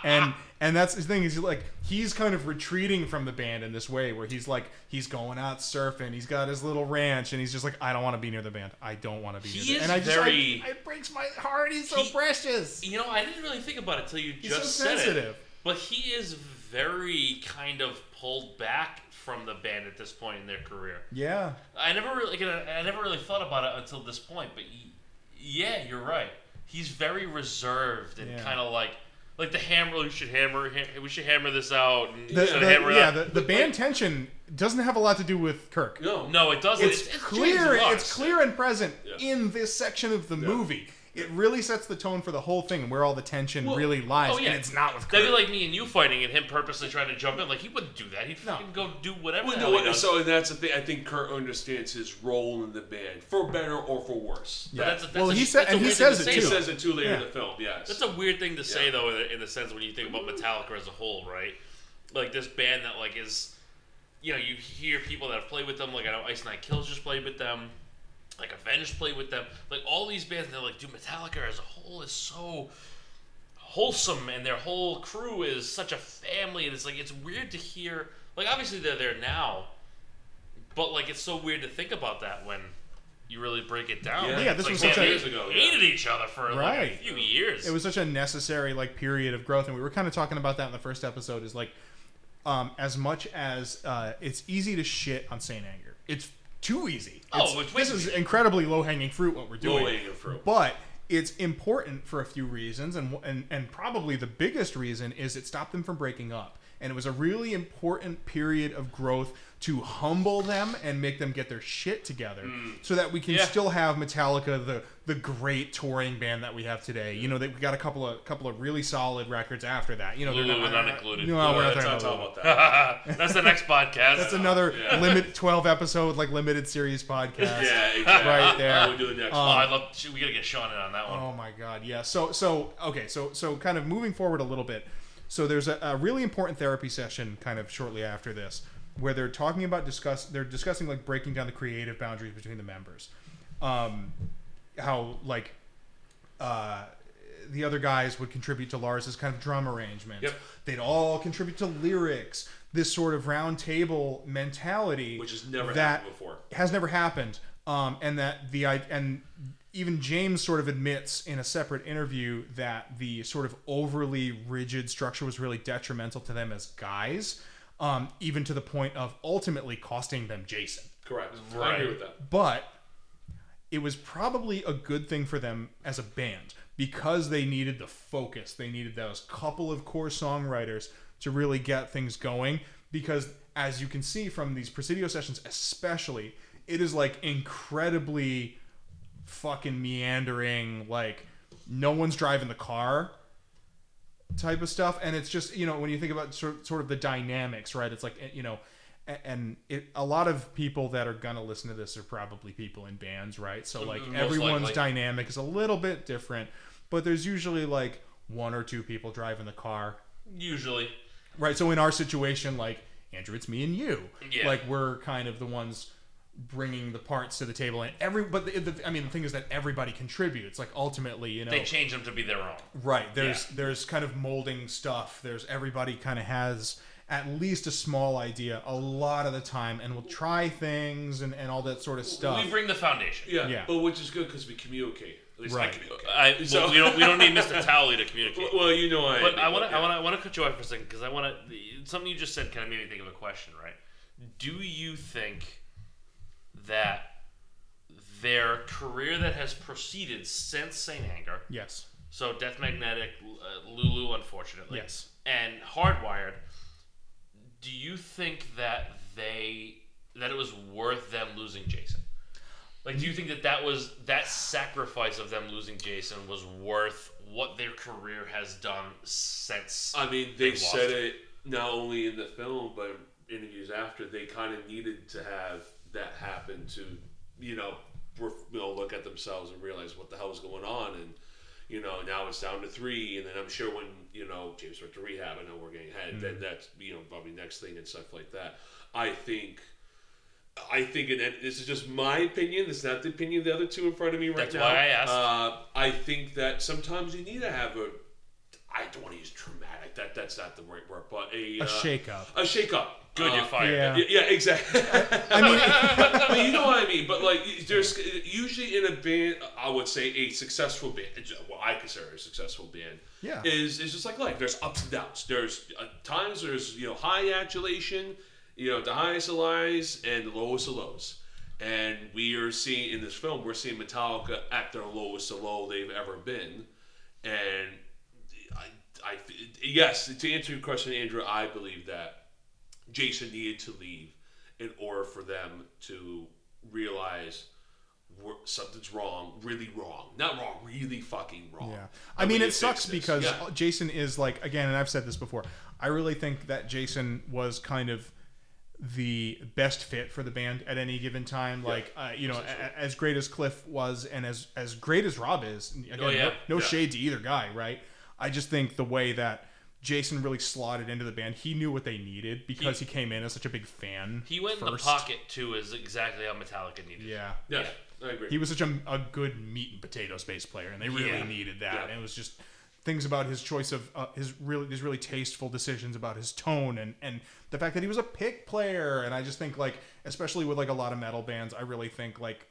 E: And and that's the thing is like he's kind of retreating from the band in this way where he's like he's going out surfing he's got his little ranch and he's just like i don't want to be near the band i don't want to be
F: He
E: near
F: is
E: the and i just
F: very-
E: I, it breaks my heart he's so
F: He-
E: precious
F: You know, I didn't really think about it till you
E: He's
F: just
E: so
F: said
E: sensitive.
F: it. But he is very kind of pulled back from the band at this point in their career.
E: Yeah.
F: I never really, I never really thought about it until this point. But yeah, you're right. He's very reserved and
E: Yeah.
F: kind of like, like the hammer. We should hammer. ha- We should hammer this out. And
E: The, the-
F: hammer
E: yeah,
F: out.
E: the, the band tension doesn't have a lot to do with Kirk.
G: No,
F: no, it doesn't.
E: It's,
F: It's, it's
E: clear. It's clear and present
G: Yeah.
E: in this section of the movie. It really sets the tone for the whole thing and where all the tension
F: Well,
E: really lies.
F: oh, yeah.
E: And it's not with Kirk.
F: That'd be like me and you fighting and him purposely trying to jump in. Like he wouldn't do that. He'd
E: No.
F: fucking go do whatever.
G: Well,
F: the
G: no,
F: he does.
G: so that's the thing. I think Kirk understands his role in the band, for better or for worse.
F: But that's a, that's
E: Well,
F: a,
E: he said-
F: that's a
E: and he
F: weird thing to
E: says it
F: say,
G: He
E: too.
F: though.
G: says it too later in the film. Yes.
F: That's a weird thing to say
G: Yeah.
F: though, in the, in the sense when you think about Metallica as a whole, right? Like this band that like is, you know, you hear people that have played with them. Like I know Ice Nine Kills just played with them. Like Avenged played with them. Like all these bands, and they're like, dude, Metallica as a whole is so wholesome, and their whole crew is such a family, and it's like it's weird to hear. Like obviously they're there now, but like it's so weird to think about that when. You really break it down.
G: Yeah.
E: Yeah, this
F: like,
E: was
F: man,
E: such a-
F: they
G: Years ago, yeah.
F: hated each other for like a few years.
E: it was such a necessary like period of growth and we were kind of talking about that in the first episode is like um, as much as uh, it's easy to shit on Saint Anger it's too easy.
F: Oh,
E: It's-
F: it's
E: this is incredibly low-hanging fruit what we're doing.
G: Low-hanging fruit.
E: but it's important for a few reasons and, and and probably the biggest reason is it stopped them from breaking up. And it was a really important period of growth to humble them and make them get their shit together mm. so that we can
F: Yeah.
E: still have Metallica the the great touring band that we have today you know they we got a couple of couple of really solid records after that you know they're not,
F: not included.
E: no,
G: No,
E: we're not talking about
G: talk
E: Lulu.
G: about that. <laughs>
F: That's the next podcast.
E: that's another limit 12 episode like limited series podcast
G: yeah, exactly.
E: Right there.
G: We'll do the next
F: Oh,
G: one.
F: I love. We gotta get Sean in on that one.
E: Oh my god, yeah. So so okay, so so kind of moving forward a little bit. So there's a, a really important therapy session kind of shortly after this where they're talking about discuss they're discussing like breaking down the creative boundaries between the members. Um how like uh the other guys would contribute to Lars's kind of drum arrangement.
G: Yep.
E: They'd all contribute to lyrics. This sort of round table mentality,
G: Which has never
E: that
G: happened before.
E: has never happened. Um, and that the i- and even James sort of admits in a separate interview that the sort of overly rigid structure was really detrimental to them as guys, um, even to the point of ultimately costing them Jason.
G: Correct. I agree with that.
E: But it was probably a good thing for them as a band because they needed the focus. They needed those couple of core songwriters to really get things going. Because as you can see from these Presidio sessions, especially, it is like incredibly fucking meandering, like no one's driving the car type of stuff and it's just you know when you think about sort, sort of the dynamics right it's like eh, you know and it, a lot of people that are gonna listen to this are probably people in bands right so like
F: Most
E: everyone's
F: likely.
E: dynamic is a little bit different but there's usually like one or two people driving the car
F: Usually,
E: right so in our situation like andrew it's me and you
F: Yeah.
E: like we're kind of the ones bringing the parts to the table and every but the, the, i mean the thing is that everybody contributes like ultimately you know
F: they change them to be their own.
E: Right. There's
F: Yeah.
E: there's kind of molding stuff. There's everybody kind of has at least a small idea a lot of the time and we'll try things and, and all that sort of stuff.
F: We bring the foundation.
G: Yeah,
E: Yeah.
G: but which is good because we communicate. At least
E: Right.
G: I communicate.
F: I, well,
G: So-
F: we don't. We don't need Mr. <laughs> Towle to communicate.
G: Well, you know I.
F: But I want to.
G: yeah.
F: I want to. I want to cut you off for a second because I want to. Something you just said kind of made me think of a question. Right? Do you think that their career that has proceeded since Saint Anger,
E: yes.
F: so Death Magnetic, uh, Lulu, unfortunately,
E: Yes.
F: and Hardwired, do you think that they that it was worth them losing Jason? Like, do you think that that was that sacrifice of them losing Jason was worth what their career has done since?
G: I mean, they
F: lost
G: said it not only in the film, but interviews after. They kind of needed to have that happen to, you know, you know, look at themselves and realize what the hell is going on. And you know, now it's down to three. And then I'm sure when you know James went to rehab, I know we're getting ahead. Then that's you know probably next thing and stuff like that. I think. I think, and this is just my opinion. This is not the opinion of the other two in front of me right
F: That's
G: now.
F: why I asked.
G: Uh, I think that sometimes you need to have a I don't want to use traumatic. That that's not the right word, but a
E: A
G: uh,
E: shake up.
G: A shake up.
F: Good, you're fired.
E: yeah.
G: Yeah, yeah, exactly.
E: I <laughs> mean,
G: but you know what I mean. But like, there's usually in a band, I would say a successful band, what I consider a successful band,
E: Yeah.
G: is is just like life. There's ups and downs. There's uh, times there's you know high adulation, you know the highest of highs and the lowest of lows. And we are seeing in this film, we're seeing Metallica at their lowest of low they've ever been, and I, I, yes, to answer your question, Andrew, I believe that Jason needed to leave in order for them to realize something's wrong, really wrong, not wrong, really fucking wrong.
E: Yeah.
G: I
E: I mean, it sucks because
G: Yeah.
E: Jason is like again, and I've said this before. I really think that Jason was kind of the best fit for the band at any given time. Like, uh, you know, a, as great as Cliff was, and as as great as Rob is. Again,
F: Oh, yeah.
E: no, no
G: Yeah.
E: shade to either guy, right? I just think the way that Jason really slotted into the band, he knew what they needed because he, came in as such a big fan.
F: He went in the pocket too, is exactly how Metallica needed.
E: Yeah.
G: Yeah, I agree.
E: He was such a, a good meat and potatoes bass player, and they really
F: Yeah.
E: needed that.
G: Yeah.
E: And it was just things about his choice of uh, his really his really tasteful decisions about his tone and and the fact that he was a pick player. And I just think like, especially with like a lot of metal bands, I really think like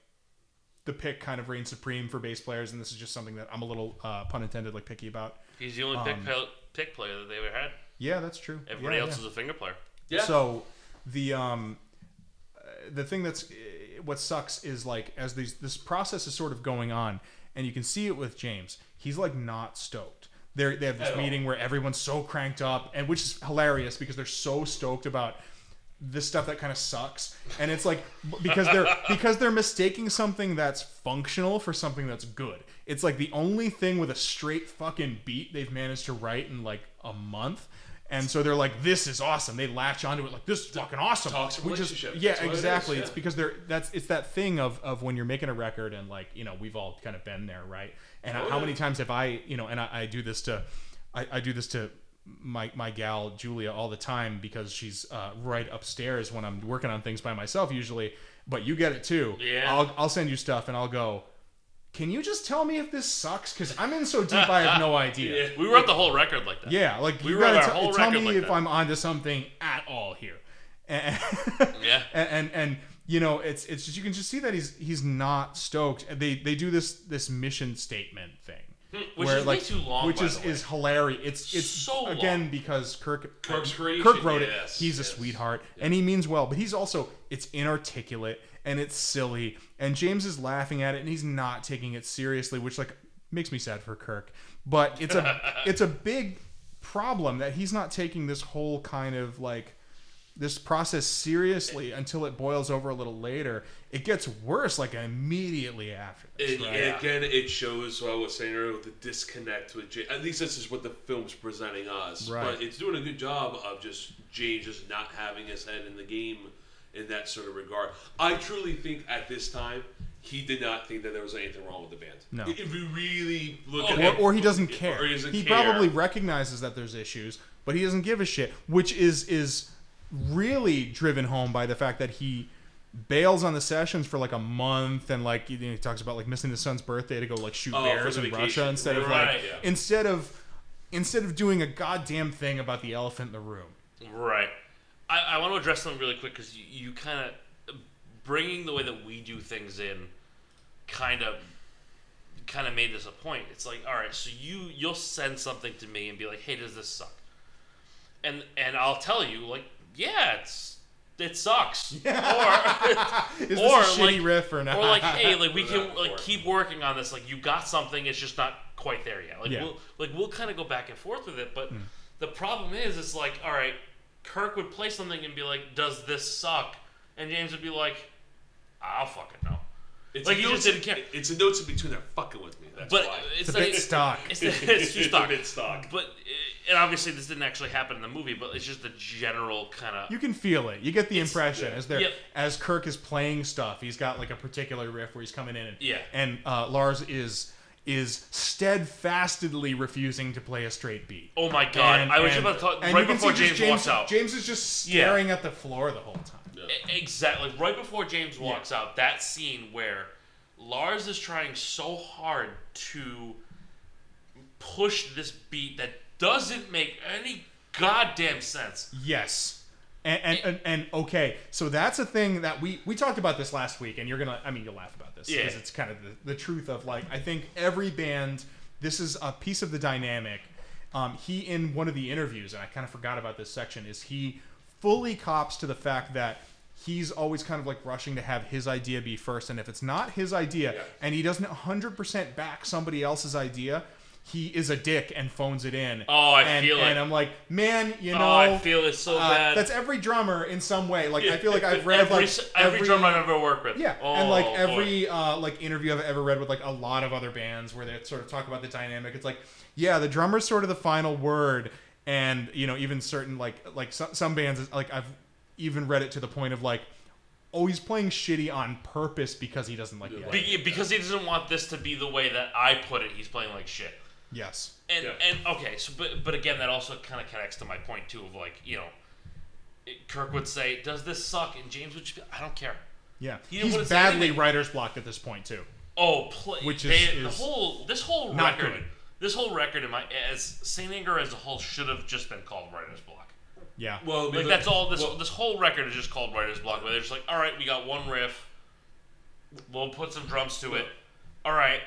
E: the pick kind of reigns supreme for bass players. And this is just something that I'm a little uh, pun intended like picky about.
F: He's the only pick, pel- pick player that they ever had.
E: Yeah, that's true.
F: Everybody
E: Yeah,
F: else
E: yeah.
F: is a finger player.
G: yeah.
E: So the um uh, the thing that's uh, what sucks is like as these this process is sort of going on and you can see it with James. He's like not stoked. They they have this
G: At all.
E: meeting where everyone's so cranked up and which is hilarious because they're so stoked about this stuff that kind of sucks. And it's like because they're <laughs> because they're mistaking something that's functional for something that's good. It's like the only thing with a straight fucking beat they've managed to write in like a month. And so they're like this is awesome. They latch onto it like this is fucking awesome.
G: Toxic
E: Which is- yeah
G: That's what it is,
E: exactly.
G: yeah.
E: it's because they're that's it's that thing of of when you're making a record and like you know we've all kind of been there right? And
G: Oh,
E: how
G: yeah.
E: many times have i you know and i, I do this to I, I do this to my my gal Julia all the time because she's uh, right upstairs when I'm working on things by myself usually. But you get it too.
F: Yeah.
E: I'll I'll send you stuff and I'll go. Can you just tell me if this sucks? Because I'm in so deep, I have no <laughs> idea.
F: We wrote the whole record like that.
E: Yeah, like
F: We
E: you
F: wrote
E: gotta
F: our
E: t-
F: whole
E: tell
F: record
E: me
F: like
E: if
F: that.
E: I'm onto something at all here. <laughs> And,
F: Yeah.
E: and, and and you know it's it's just you can just see that he's he's not stoked. They they do this this mission statement thing,
F: Hmm, which is way too long,
E: Which is is hilarious. It's it's
F: So
E: again
F: long.
E: because Kirk
G: Kirk's creation,
E: Kirk wrote it.
G: yes,
E: He's a
G: yes.
E: sweetheart and he means well, but he's also it's inarticulate and it's silly. And James is laughing at it and he's not taking it seriously, which like makes me sad for Kirk. But it's a <laughs> it's a big problem that he's not taking this whole kind of like this process seriously until it boils over a little later. It gets worse like immediately after this. Right?
G: and again, it shows what I was saying earlier, the disconnect with James. At least this is what the film's presenting us.
E: Right.
G: But it's doing a good job of just James just not having his head in the game in that sort of regard. I truly think at this time he did not think that there was anything wrong with the band.
E: No.
G: If we really look
F: Oh,
G: at
E: or,
G: it,
E: or he doesn't care.
G: Or he doesn't
E: he
G: care.
E: probably recognizes that there's issues, but he doesn't give a shit, which is is really driven home by the fact that he bails on the sessions for like a month and like you know, he talks about like missing his son's birthday to go like shoot
G: Oh, for
E: bears
G: the
E: in
G: vacation.
E: Russia instead of
F: Right,
E: like
G: yeah.
E: instead of instead of doing a goddamn thing about the elephant in the room.
F: Right. I, I want to address something really quick because you, you kind of bringing the way that we do things in, kind of, kind of made this a point. It's like, all right, so you you'll send something to me and be like, hey, does this suck? And and I'll tell you like, yeah, it's it sucks. <laughs> Or
E: Is
F: Or,
E: this a shitty
F: like-
E: riff or not?
F: or like, hey, like we can like
G: before.
F: keep working on this. Like you got something, it's just not quite there yet. Like
E: Yeah.
F: we'll like we'll kind of go back and forth with it. But
E: Hmm.
F: the problem is, it's like, all right, Kirk would play something and be like, "Does this suck?" And James would be like, "I'll fucking know."
G: It's
F: like
G: a
F: he just
G: notes-
F: didn't care.
G: It's a notes in between they're fucking with me. That's
F: But
G: why.
F: it's,
E: it's a
F: like,
E: bit stock.
F: It's, it's too <laughs> stock.
G: a bit stock.
F: But uh, and obviously this didn't actually happen in the movie, but it's just the general kind of
E: You can feel it. You get the impression
G: yeah.
E: as they're
F: Yep.
E: as Kirk is playing stuff. He's got like a particular riff where he's coming in, and
F: Yeah.
E: and uh, Lars is is steadfastly refusing to play a straight beat.
F: Oh my god!
E: And-
F: I was
E: and-
F: just about to talk right before
E: see just
F: James, walks out.
E: James is just
F: Yeah.
E: staring at the floor the whole time.
F: E- Exactly. Right before James walks out, that scene where Lars is trying so hard to push this beat that doesn't make any goddamn sense.
E: Yes, And, and, and, and okay, so that's a thing that we we talked about this last week, and you're gonna, I mean, you'll laugh about this
F: Yeah.
E: because it's kind of the, the truth of like I think every band, this is a piece of the dynamic. Um, he in one of the interviews, and I kind of forgot about this section, is he fully cops to the fact that he's always kind of like rushing to have his idea be first, and if it's not his idea,
G: Yeah.
E: and he doesn't 100% back somebody else's idea. He is a dick and phones it in.
F: Oh, I
E: and,
F: feel it.
E: And I'm like, man, you know,
F: Oh, I feel it so
E: uh,
F: bad.
E: That's every drummer in some way. Like I feel like I've read
F: every,
E: like
F: s- every, drum I've ever worked with.
E: yeah,
F: Oh,
E: and like every uh, like interview I've ever read with like a lot of other bands where they sort of talk about the dynamic. It's like, yeah, the drummer's sort of the final word, and you know, even certain like like some, some bands like I've even read it to the point of like, oh, he's playing shitty on purpose because he doesn't like the idea.
F: Be- because he doesn't want this to be the way that I put it. He's playing like shit.
E: Yes.
F: And
G: Yeah.
F: and okay, so but but again, that also kind of connects to my point too of like you know, Kirk would say, "Does this suck?" and James would just be, "I don't care."
E: Yeah.
F: He
E: He's badly writer's blocked at this point too.
F: Oh, play,
E: Which
F: they,
E: is-
F: the whole this whole
E: not
F: record.
E: good.
F: This whole record in my as Saint Anger as a whole should have just been called Writer's Block.
E: Yeah.
G: Well,
F: Like
G: because-
F: that's all. This
G: well,
F: this whole record is just called Writer's Block. Where they're just like, all right, we got one riff. We'll put some drums to it. All right,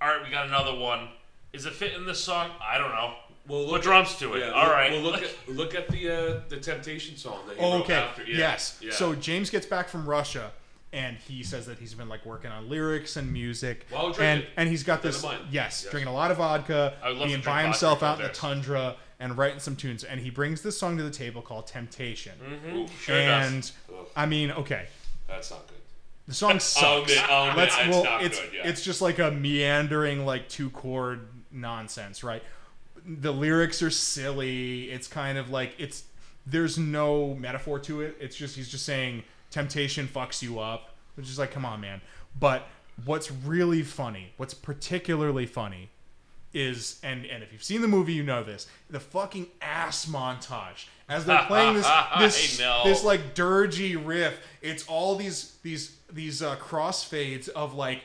F: all right, we got another one. Is it fit in this song? I don't know.
G: Well,
F: Put
G: look Put
F: drums to it.
G: Yeah,
F: All
G: look,
F: right.
G: Well, look <laughs> at look at the uh, the Temptation song that he
E: Oh,
G: wrote
E: okay.
G: after. Yeah,
E: Yes.
G: Yeah.
E: So James gets back from Russia, and he says that he's been like working on lyrics and music,
G: While
E: and and he's got this yes,
G: Yes.
E: drinking a lot of vodka,
F: I would love
E: being by himself out in the tundra and writing some tunes, and he brings this song to the table called Temptation, mm-hmm.
G: Ooh,
F: Sure
E: and
F: does.
E: I mean, okay,
G: that's not good.
E: the song <laughs>
G: oh,
E: sucks.
G: admit, oh,
E: Let's
G: it's
E: well, it's
G: good. Yeah.
E: it's just like a meandering like two chord nonsense, right? The lyrics are silly. It's kind of like it's there's no metaphor to it. It's just he's just saying temptation fucks you up, which is like come on, man. But what's really funny, what's particularly funny is and and if you've seen the movie you know this the fucking ass montage as they're playing this <laughs> this this like dirgy riff it's all these these these uh crossfades of like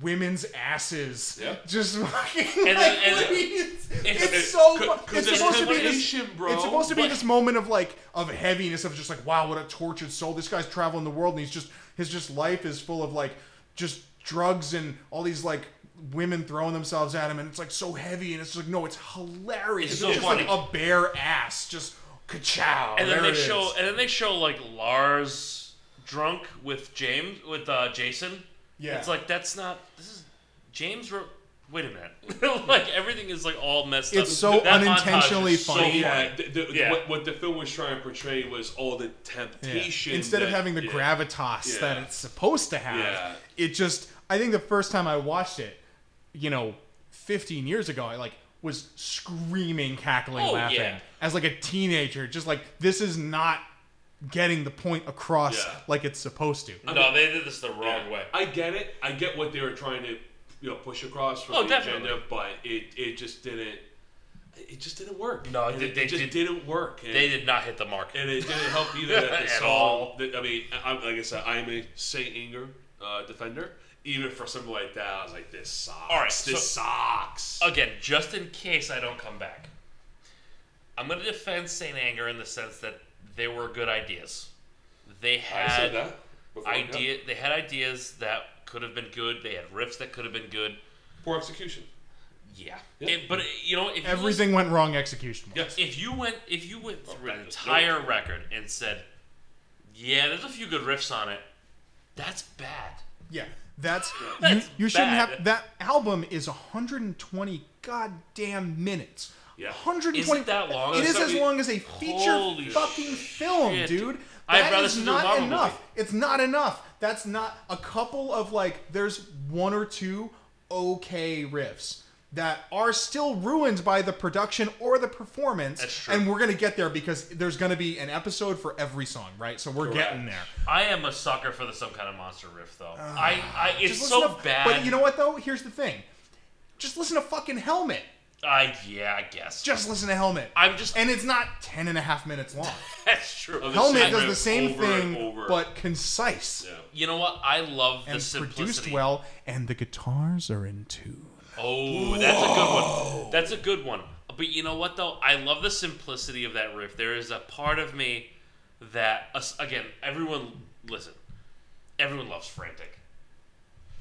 E: women's asses
G: Yeah.
E: just <laughs> fucking
F: And
E: like,
F: then-
E: it's,
F: it's-
E: it's so
G: 'cause
E: it's supposed to be this
G: bro.
E: it's supposed to be
F: But-
E: this moment of like of heaviness of just like wow what a tortured soul this guy's traveling the world and he's just his just life is full of like just drugs and all these like women throwing themselves at him and it's like so heavy and it's like no it's hilarious
F: It's
E: it's,
F: so
E: just
F: funny.
E: like a bare ass just ka-chow
F: and then they show
E: is.
F: and then they show like Lars drunk with James with uh, Jason.
E: Yeah.
F: It's like that's not this is James wrote wait a minute. <laughs> like everything is like all messed up.
E: It's so
F: That
E: unintentionally
F: is so
E: funny.
G: yeah, the, the,
F: Yeah.
G: What, what the film was trying to portray was all the
E: Yeah.
G: temptation.
E: Instead of having the
G: yeah.
E: gravitas that it's supposed to have,
G: Yeah.
E: it just. I think the first time I watched it, you know, 15 years ago, I like was screaming, cackling,
F: Oh,
E: laughing
F: yeah.
E: as like a teenager. Just like this is not getting the point across
G: Yeah.
E: like it's supposed to.
F: No, they did this the wrong
G: Yeah.
F: way.
G: I get it. I get what they were trying to, you know, push across from
F: Oh,
G: the
F: definitely.
G: agenda, but it it just didn't. It just didn't work.
F: No,
G: And
F: they-
G: it,
F: they
G: it just
F: did-
G: did, not work. And,
F: They did not hit the mark.
G: and it didn't help either that <laughs> the
F: At
G: song.
F: all.
G: That, I mean, I, I'm- like I said, I'm a Saint Anger uh, defender. Even for something like that, I was like, this sucks.
F: All right,
G: this
F: so-
G: sucks.
F: Again, just in case I don't come back, I'm going to defend Saint Anger in the sense that they were good ideas. They had
G: said that. Yeah.
F: idea. They had ideas that could have been good. They had riffs that could have been good.
G: Poor execution.
F: Yeah,
G: Yeah.
F: And- but you know, if you
E: Everything went wrong execution.
G: Yes.
F: if you went if you went oh, through an
G: that-
F: entire record and said, "Yeah, there's a few good riffs on it," that's bad.
E: Yeah, that's <gasps> you.
F: That's
E: You shouldn't have that album is 120 goddamn minutes.
G: Yeah.
E: 120.
F: Is it that long?
E: It is
G: That's
E: as long as a feature
F: Holy
E: fucking film,
F: shit.
E: dude.
F: I'd
E: That
F: rather
E: is
F: see the
E: not
F: Marvel
E: enough.
F: movie.
E: It's not enough. That's not a couple of like. There's one or two okay riffs that are still ruined by the production or the performance.
F: That's true.
E: And we're gonna get there because there's gonna be an episode for every song, right? So we're
G: Correct.
E: getting there.
F: I am a sucker for the some kind of monster riff, though. I, I, it's
E: Just
F: so
E: listen to-
F: bad.
E: But you know what though? Here's the thing. Just listen to fucking Helmet.
F: I, yeah, I guess.
E: Just listen to Helmet.
F: I'm just.
E: and it's not 10 and a half minutes long. <laughs>
F: that's true.
G: Oh, of the
E: Helmet does the same
G: over
E: thing,
G: over.
E: but concise.
G: Yeah.
F: You know what? I love the
E: And
F: simplicity.
E: produced well, and the guitars are in tune.
F: Oh, that's a good one. That's a good one. But you know what though? I love the simplicity of that riff. There is a part of me that us again. Everyone listen. Everyone loves Frantic.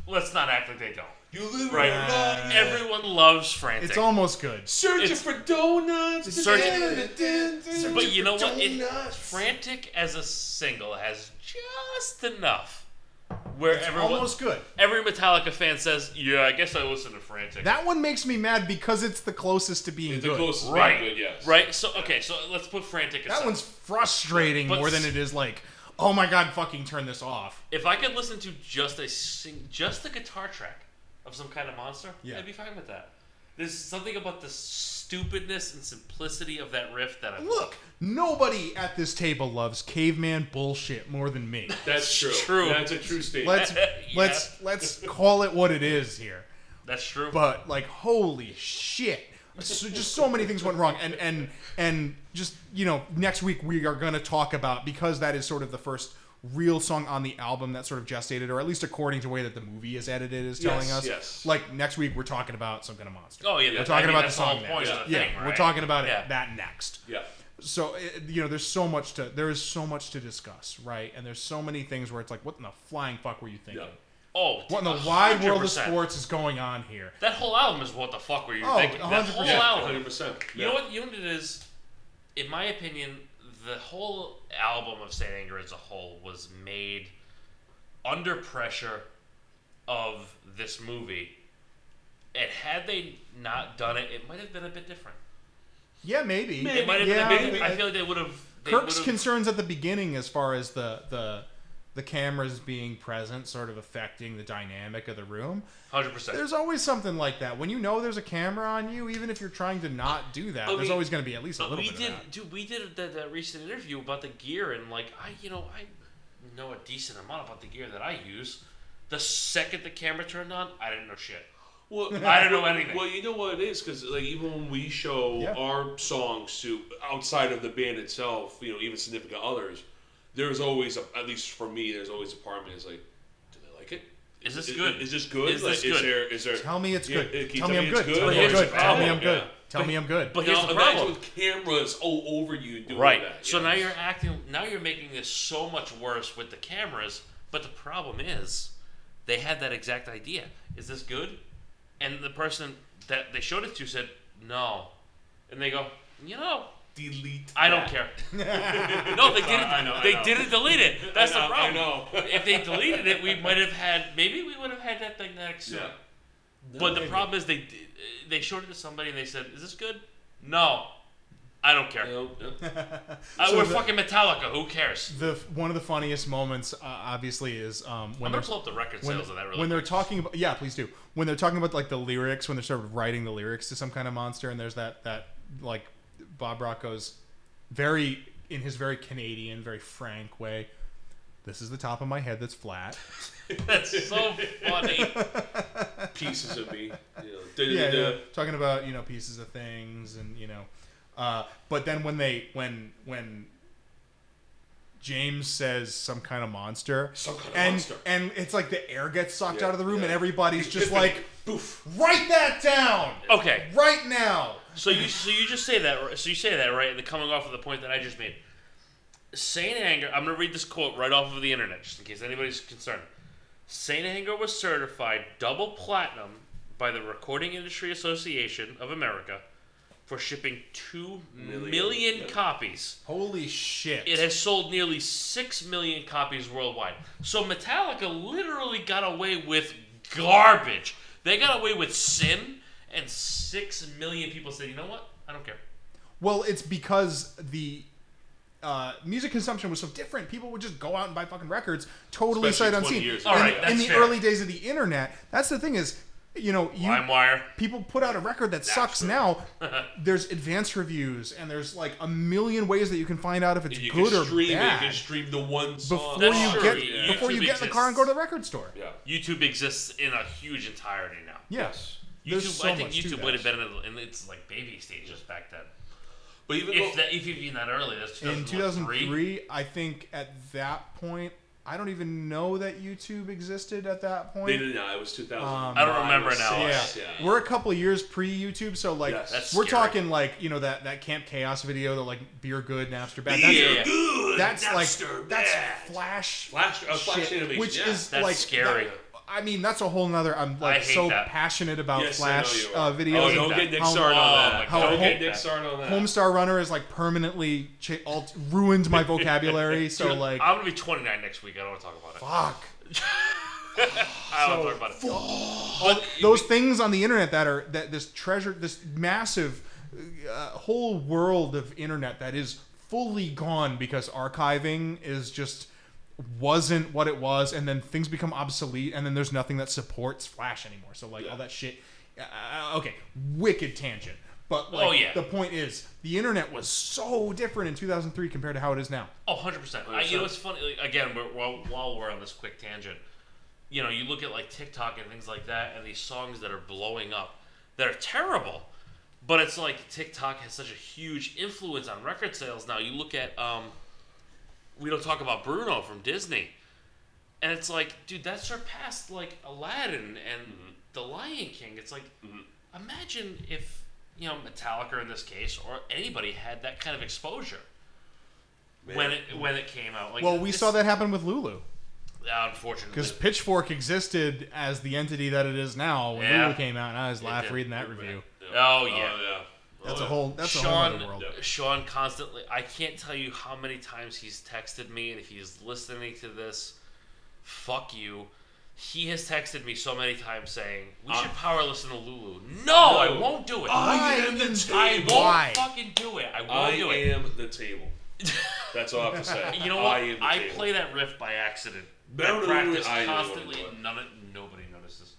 F: Let's not act like they don't.
G: You live
F: Right?
G: right.
F: Everyone loves Frantic.
E: It's almost good.
G: Searching
F: It's-
G: for donuts.
F: Searching- But you know what? It,
G: Donuts.
F: Frantic as a single has just enough where
E: It's
F: everyone,
E: almost good.
F: every Metallica fan says, "Yeah, I guess I listen to Frantic."
E: That one makes me mad because it's the closest to being
G: It's the
E: good.
G: closest
F: right,
G: being good, yes.
F: right. So okay, so let's put Frantic aside.
E: That one's frustrating
F: But
E: more than it is like, oh my god, fucking turn this off.
F: if I could listen to just a sing, just a guitar track of some kind of monster,
E: Yeah.
F: I'd be fine with that. There's something about the stupidness and simplicity of that riff that I
E: Look, nobody at this table loves caveman bullshit more than me.
G: That's true.
F: True.
G: That's a true statement.
E: Let's <laughs>
F: Yeah.
E: let's let's call it what it is here.
F: That's true.
E: But like, holy shit! So, just so many things went wrong, and and and just you know, next week we are going to talk about because that is sort of the first real song on the album that sort of gestated, or at least according to the way that the movie is edited, is telling
G: Yes,
E: us.
G: yes.
E: Like next week we're talking about some kind of monster.
F: oh yeah,
E: we're talking
F: I mean,
E: about the
F: that's the
E: song
F: point
E: next.
F: of the
E: yeah,
F: thing,
E: we're talking about
F: Yeah.
E: it that next.
G: yeah.
E: So it, you know, there's so much to there is so much to discuss, right? And there's so many things where it's like, what in the flying fuck were you thinking?
G: Yeah.
F: Oh,
E: What in the wide world of sports is going on here?
F: That whole album is what the fuck were you
E: Oh,
F: thinking?
E: 100%.
F: whole album.
G: 100%.
F: You know what? You know what it is? In my opinion, the whole album of Saint Anger as a whole was made under pressure of this movie. And had they not done it, it might have been a bit different.
E: Yeah, maybe.
F: It might have
E: yeah,
F: been. A bit,
E: I-
F: I feel like they would have. they
E: Kirk's
F: would've-
E: concerns at the beginning, as far as the the the cameras being present, sort of affecting the dynamic of the room.
F: Hundred percent.
E: There's always something like that. When you know there's a camera on you, even if you're trying to not do that,
F: But
E: there's
F: we-
E: always going to be at least a little
F: we
E: bit
F: did,
E: of that.
F: dude. We did that, that recent interview about the gear, and like I, you know, I know a decent amount about the gear that I use. The second the camera turned on, I didn't know shit.
G: Well, <laughs>
F: I don't know anything.
G: Well, you know what it is because like even when we show
E: Yeah.
G: our songs to outside of the band itself, you know, even significant others, there's always a, at least for me, there's always a part of me that's like, do they like it?
F: Is this
G: Is,
F: good?
G: Is this good?
F: Is
G: like,
F: this
G: is
F: good?
G: there is there?
E: Tell me it's good.
G: can
E: Tell me I'm
G: it's
E: good. Tell me I'm good. Tell me I'm
F: oh,
E: good. Tell me I'm good.
F: But
G: Now,
F: here's the problem.
G: with cameras all over you doing
F: Right.
G: that.
F: So
G: you
F: now you're acting. Now you're making this so much worse with the cameras. But the problem is, they had that exact idea. Is this good? And the person that they showed it to said no, and they go, you know,
G: delete.
F: I don't care. <laughs> no, they didn't.
G: I know, I
F: they
G: know.
F: didn't delete it. <laughs> That's
G: know,
F: the problem.
G: I know. <laughs>
F: if they deleted it, we might have had. Maybe we would have had that thing next. soon.
G: Yeah.
F: But the problem is they they showed it to somebody and they said, "Is this good?" No, I don't care.
G: You know, yeah.
F: Uh,
E: So
F: we're
E: the-
F: fucking Metallica. Who cares?
E: The one of the funniest moments, uh, obviously, is um, when
F: I'm gonna pull up the record
E: when,
F: of that really
E: when they're
F: quick.
E: talking about yeah please do when they're talking about like the lyrics when they're sort of writing the lyrics to some kind of monster and there's that that like bob rock goes very in his very canadian very frank way this is the top of my head that's flat <laughs>
F: That's so funny.
G: pieces of me. You know, da-
E: yeah,
G: da- da-
E: yeah talking about you know pieces of things and you know uh, but then when they when when James says some kind of monster,
G: Some kind of
E: and
G: monster.
E: and it's like the air gets sucked
G: Yeah,
E: out of the room,
G: yeah.
E: and everybody's just
G: Epiphany.
E: like,
G: Boof.
E: write that down
F: Okay,
E: right now.
F: so you so you just say that. So you say that right, and coming off of the point that I just made. Saint Anger. I'm gonna read this quote right off of the internet, just in case anybody's concerned. Saint Anger was certified double platinum by the Recording Industry Association of America for shipping two
G: Million,
F: million
G: yeah.
F: copies.
E: Holy shit!
F: It has sold nearly 6 million copies worldwide. So Metallica literally got away with garbage. They got away with sin, and 6 million people said, you know what? I don't care.
E: Well, it's because the uh, music consumption was so different. People would just go out and buy fucking records, totally
G: Especially
E: sight unseen.
G: years
F: All
E: in,
F: right,
E: in
F: that's
E: the
F: fair.
E: early days of the internet, that's the thing is, you know, you
F: LimeWire.
E: people put out a record that sucks now. <laughs> there's advanced reviews and there's like a million ways that you can find out if it's
G: You
E: good
G: can
E: or
G: stream it. You can stream the one song.
E: before
F: That's
E: you
F: true.
E: get
F: Yeah.
E: before you
F: YouTube
E: get in the car and go to the record store.
G: Yeah.
F: YouTube exists in a huge entirety now.
E: Yes.
F: YouTube,
E: There's so
F: I think YouTube would have been in, in its like baby stages back then.
G: But even
F: If
G: though,
F: that, if even that early, that's
E: In
F: 2003.
E: 2003, I think at that point, I don't even know that YouTube existed at that point.
G: they did not. It was 2000.
E: Um,
F: I don't remember now.
E: yeah.
G: Yeah.
E: we're a couple of years pre YouTube, so like
G: Yes.
F: That's
E: we're
F: scary.
E: talking like you know that that Camp Chaos video, the like beer good, Napster bad.
G: Beer
E: That's,
G: good.
E: that's
G: Napster,
E: like that's
G: bad.
E: Flash,
G: Flash- uh, Flash
E: shit,
G: animation,
E: which
G: yeah.
E: is
F: That's
E: like
F: scary.
E: that- I mean, that's a whole nother. I'm like so
F: that.
E: passionate about
G: Yes,
E: Flash uh, videos.
G: Oh, don't get Nick
E: how-
G: started
F: oh
G: on
F: my
G: that.
E: God,
G: Don't
E: I
G: get Nick
F: that.
G: started on that.
E: Homestar Runner is like permanently cha- alt- ruined my <laughs> vocabulary. so like,
F: I'm gonna be 29 next week. I don't want to talk about it.
E: fuck. <laughs>
F: I don't want to talk about it. But
E: those things on the internet that are that this treasure this massive uh, whole world of internet that is fully gone because archiving is just wasn't what it was and then things become obsolete and then there's nothing that supports flash anymore so like all that shit uh, okay wicked tangent but like,
F: Oh, yeah.
E: the point is the internet was so different in 2003 compared to how it is now
F: Oh, 100%. I, you know, it's funny. Like, again, while, while we're on this quick tangent, you know, you look at like TikTok and things like that, and these songs that are blowing up that are terrible. But it's like TikTok has such a huge influence on record sales now. You look at, um, we don't talk about Bruno from Disney. And it's like, dude, that surpassed like Aladdin and mm-hmm. The Lion King. It's like, mm-hmm. imagine if, you know, Metallica in this case, or anybody had that kind of exposure when it when it came out. Like,
E: well we
F: this-
E: saw that happen with lulu
F: yeah, unfortunately.
E: because pitchfork existed as the entity that it is now when
F: Yeah.
E: lulu came out and i was laughing
F: did.
E: reading that review
F: Oh
G: Oh
F: yeah.
G: Oh, yeah.
E: That's oh, a whole. That's a whole
F: Sean,
E: other world.
F: Sean constantly. I can't tell you how many times he's texted me, and if he's listening to this, fuck you. He has texted me so many times saying we uh, should power listen to Lulu. No, I won't do it.
G: I am the
F: I
G: table.
F: won't
E: Why?
F: fucking do it. I won't
G: I
F: do it.
G: am the table. That's all I have to say. <laughs>
F: You know what?
G: I am the table.
F: play that riff by accident.
G: No,
F: I
G: no,
F: practice
G: I know what
F: constantly.
G: Doing.
F: None of, nobody notices.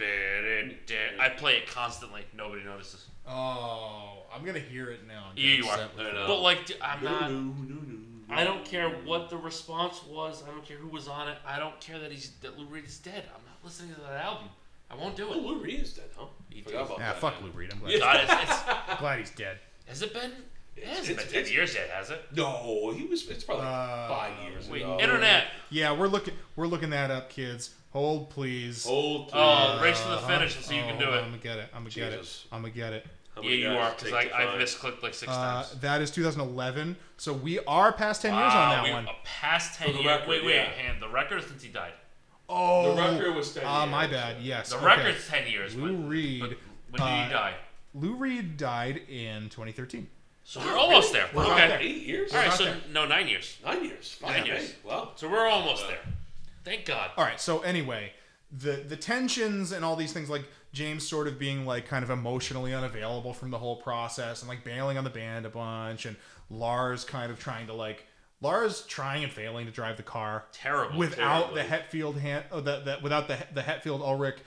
F: I play it constantly. Nobody notices.
E: Oh, I'm gonna hear it now. and get
F: Yeah, you are.
E: upset with it.
F: But like, d- I'm not.
G: no, no, no.
F: I don't care what the response was. I don't care who was on it. I don't care that he's that Lou Reed is dead. I'm not listening to that album. I won't do
G: Oh,
F: it.
G: Lou Reed is dead, huh?
F: He
G: Forgot about
E: Yeah,
G: that.
E: fuck
G: man.
E: Lou Reed. I'm glad,
G: Yeah.
F: God, <laughs> it's, it's, <laughs>
E: glad he's dead.
F: has it been? It
G: It's-
F: hasn't
G: it's-
F: been ten
G: it's-
F: years yet, has it?
G: No, he was. It's probably
E: Uh,
G: five years
F: Wait,
G: ago.
F: internet.
E: Yeah, we're looking. We're looking that up, kids. Hold, please.
G: Old.
F: Oh, race to the finish and see you can
E: Oh,
F: do it.
E: I'm gonna get it. I'm gonna get it.
G: Jesus.
E: I'm gonna get it.
G: How
F: Yeah, you are because
G: to
F: I've misclicked like six
E: Uh,
F: times.
E: that is 2011. So we are past 10 years on
F: Wow,
E: that
F: we-
E: one.
F: uh, past ten years.
G: record,
F: wait, wait,
G: yeah.
F: hand the record since he died.
E: Oh,
G: The record was 10
E: Ah, my bad. Yes,
F: The
E: okay.
F: record's ten years.
E: Lou
F: but,
E: Reed.
F: but when did
E: uh,
F: he die?
E: Lou Reed died in 2013.
F: So we're almost there.
E: We're
F: okay.
E: about there.
G: Eight years.
F: All right. So
E: there.
F: no, nine years.
G: Nine years. Fine.
F: Nine
G: Hey,
F: years.
G: Well,
F: So we're almost there. Thank God.
E: All right. So anyway, the the tensions and all these things, like James sort of being like kind of emotionally unavailable from the whole process, and like bailing on the band a bunch, and Lars kind of trying to like Lars trying and failing to drive the car
F: Terrible.
E: without
G: terribly.
E: the Hetfield hand, oh, the, the, without the the Hetfield Ulrich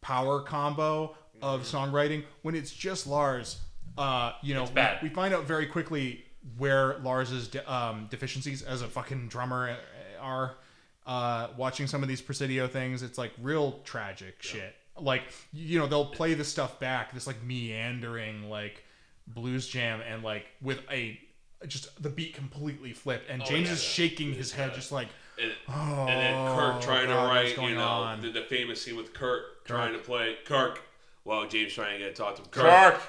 E: power combo of songwriting. When it's just Lars, uh, you know. We, we find out very quickly where Lars's de- um, deficiencies as a fucking drummer are. Uh, watching some of these Presidio things, it's like real tragic shit. Like you know, they'll play this stuff back, this like meandering like blues jam, and like with a just the beat completely flipped, and James
G: yeah,
E: is
G: yeah.
E: shaking his head, just like
G: and,
E: Oh,
G: and then Kirk trying
E: God,
G: to write,
E: going
G: you know,
E: on?
G: the, the famous scene with Kirk, trying to play Kirk. Well, James trying to get to talk to him.
F: Kirk.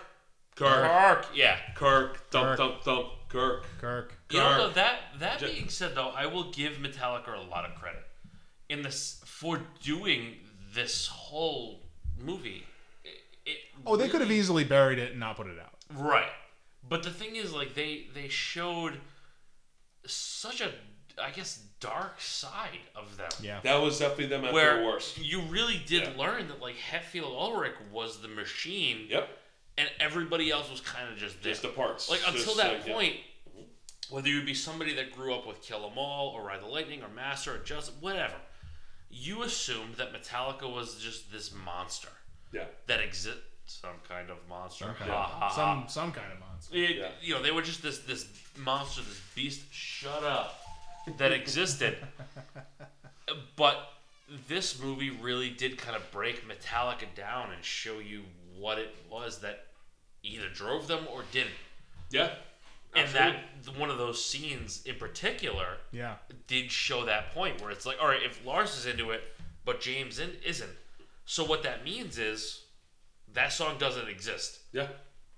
G: Kirk.
F: Kirk. Yeah.
G: Kirk. Thump,
E: Kirk.
G: thump, thump. Kirk.
E: Kirk.
F: You know, though, that that
G: Ju-
F: being said, though, I will give Metallica a lot of credit in this for doing this whole movie. It, it
E: Oh, they could have easily buried it and not put it out.
F: right, but the thing is, like they they showed such a I guess dark side of them.
E: Yeah.
G: That was definitely them at
F: Where
G: their worst.
F: you really did
G: Yeah.
F: learn that like Hetfield Ulrich was the machine,
G: Yep.
F: And everybody else was kind of just there.
G: Just the parts.
F: Like until
G: Just,
F: that
G: like, yeah.
F: point, whether you be somebody that grew up with Kill 'Em All or Ride the Lightning or Master or just whatever, you assumed that Metallica was just this monster
G: Yeah.
F: that exists, some kind of monster.
E: Some kind
F: Ha,
E: of,
F: ha, ha.
E: some some kind of monster.
F: It-
G: Yeah.
F: You know, they were just this this monster, this beast. Shut up. That existed, <laughs> but this movie really did kind of break Metallica down and show you what it was that either drove them or didn't.
G: Yeah.
F: And that one of those scenes in particular
E: Yeah.
F: did show that point where it's like, all right, if Lars is into it, but James in, isn't. So what that means is that song doesn't exist,
G: Yeah.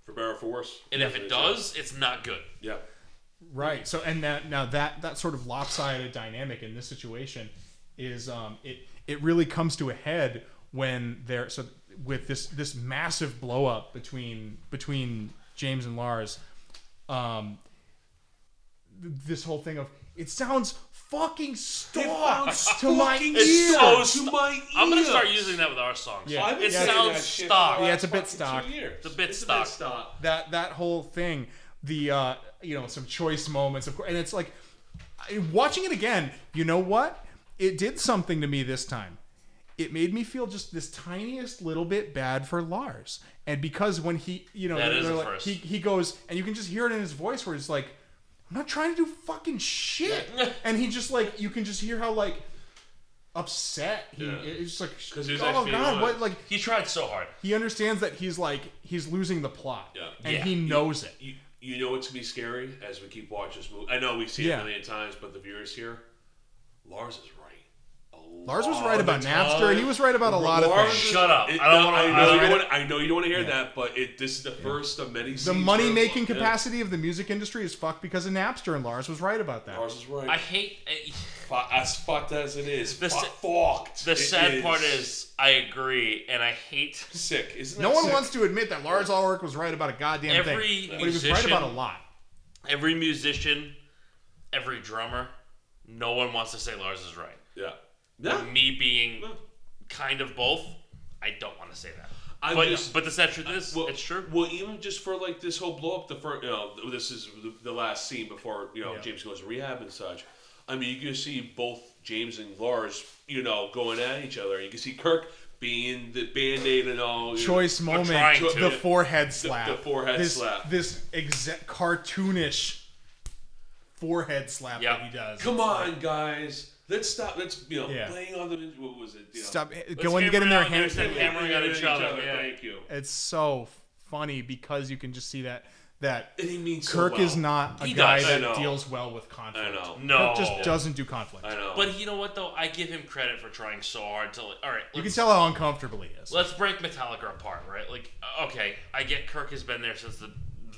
G: For better or for worse.
F: and if it
G: Definitely so.
F: does, it's not good.
G: Yeah.
E: Right. So and that now that that sort of lopsided dynamic in this situation is um it it really comes to a head when they're so with this this massive blow up between between James and Lars um th- this whole thing of it sounds fucking stock to my ear.
F: It's so
G: to
F: st-
G: my
F: I'm gonna start using that with our songs.
E: Yeah.
G: I've been
F: It
G: saying
F: sounds
G: that shit for
F: stock.
E: Yeah, it's a bit
G: fucking
E: stock.
G: Two years.
F: It's a bit
G: It's
F: stock.
G: stock.
E: that that whole thing the uh you know some choice moments of course and it's like I- watching it again you know what it did something to me this time it made me feel just this tiniest little bit bad for Lars and because when he you know
F: is
E: like- he he goes and you can just hear it in his voice where it's like I'm not trying to do fucking shit <laughs> and he just like you can just hear how like upset he
G: Yeah.
E: it's just like
G: 'Cause he was
E: oh god what like
F: He tried so hard.
E: he understands that he's like he's losing the plot
G: Yeah.
E: and
F: Yeah.
E: he knows it
G: You, you know it's gonna be scary as we keep watching this movie. I know we've seen
E: Yeah.
G: it a million times, but the viewers here, Lars is right. A
E: Lars was right about Napster. He was right about a lot of things.
F: Shut up.
G: It-
F: I don't wanna-
G: I
F: I
G: know
F: don't wanna-
G: I know you don't want to hear that, but it. This is the first of many.
E: The money
G: where-
E: making
G: yeah.
E: capacity of the music industry is fucked because of Napster, and Lars was right about that.
G: Lars is right.
F: I hate.
G: as fucked as it is,
F: The
G: fu- fucked.
F: The
G: It
F: sad part is, I agree, and I hate
G: sick. Isn't
E: no
G: that
E: one
G: sick?
E: wants to admit that Lars Ulrich was right about a goddamn
F: Every
E: thing, but he was right about a lot.
F: every musician, every drummer. No one wants to say Lars is right.
G: Yeah. Yeah.
F: Me being kind of both, I don't want to say that.
G: I'm
F: but
G: just-
F: but the sad truth is,
G: Well,
F: it's true.
G: Well, even just for like this whole blow up, the first, you know, this is the, the last scene before you know
E: Yeah.
G: James goes to rehab and such. I mean, you can see both James and Lars, you know, going at each other. You can see Kirk being the band aid and all. you know.
E: Choice moment,
F: trying to.
E: the forehead slap,
G: the forehead
E: this,
G: slap.
E: this exa- cartoonish forehead slap
F: Yeah.
E: that he does.
G: Come
E: It's
G: on,
E: like,
G: guys. Let's stop. Let's you know
E: Yeah.
G: playing on the what was it? You know,
E: stop
F: Let's
E: going to get in their
F: hammer out
E: hands.
F: there, stop hammering at each other. Yeah.
G: Thank you.
E: It's so funny because you can just see that that
G: And he means so
E: Kirk
G: well.
E: is not a
F: He
E: guy
F: does.
G: I
E: that deals well with conflict.
G: I know.
F: No,
E: Kirk just doesn't do conflict.
G: I know.
F: But you know what though? I give him credit for trying so hard to. Like, all right,
E: You can
F: let's-
E: tell how uncomfortable he is.
F: Let's break Metallica apart, right? Like, okay, I get Kirk has been there since the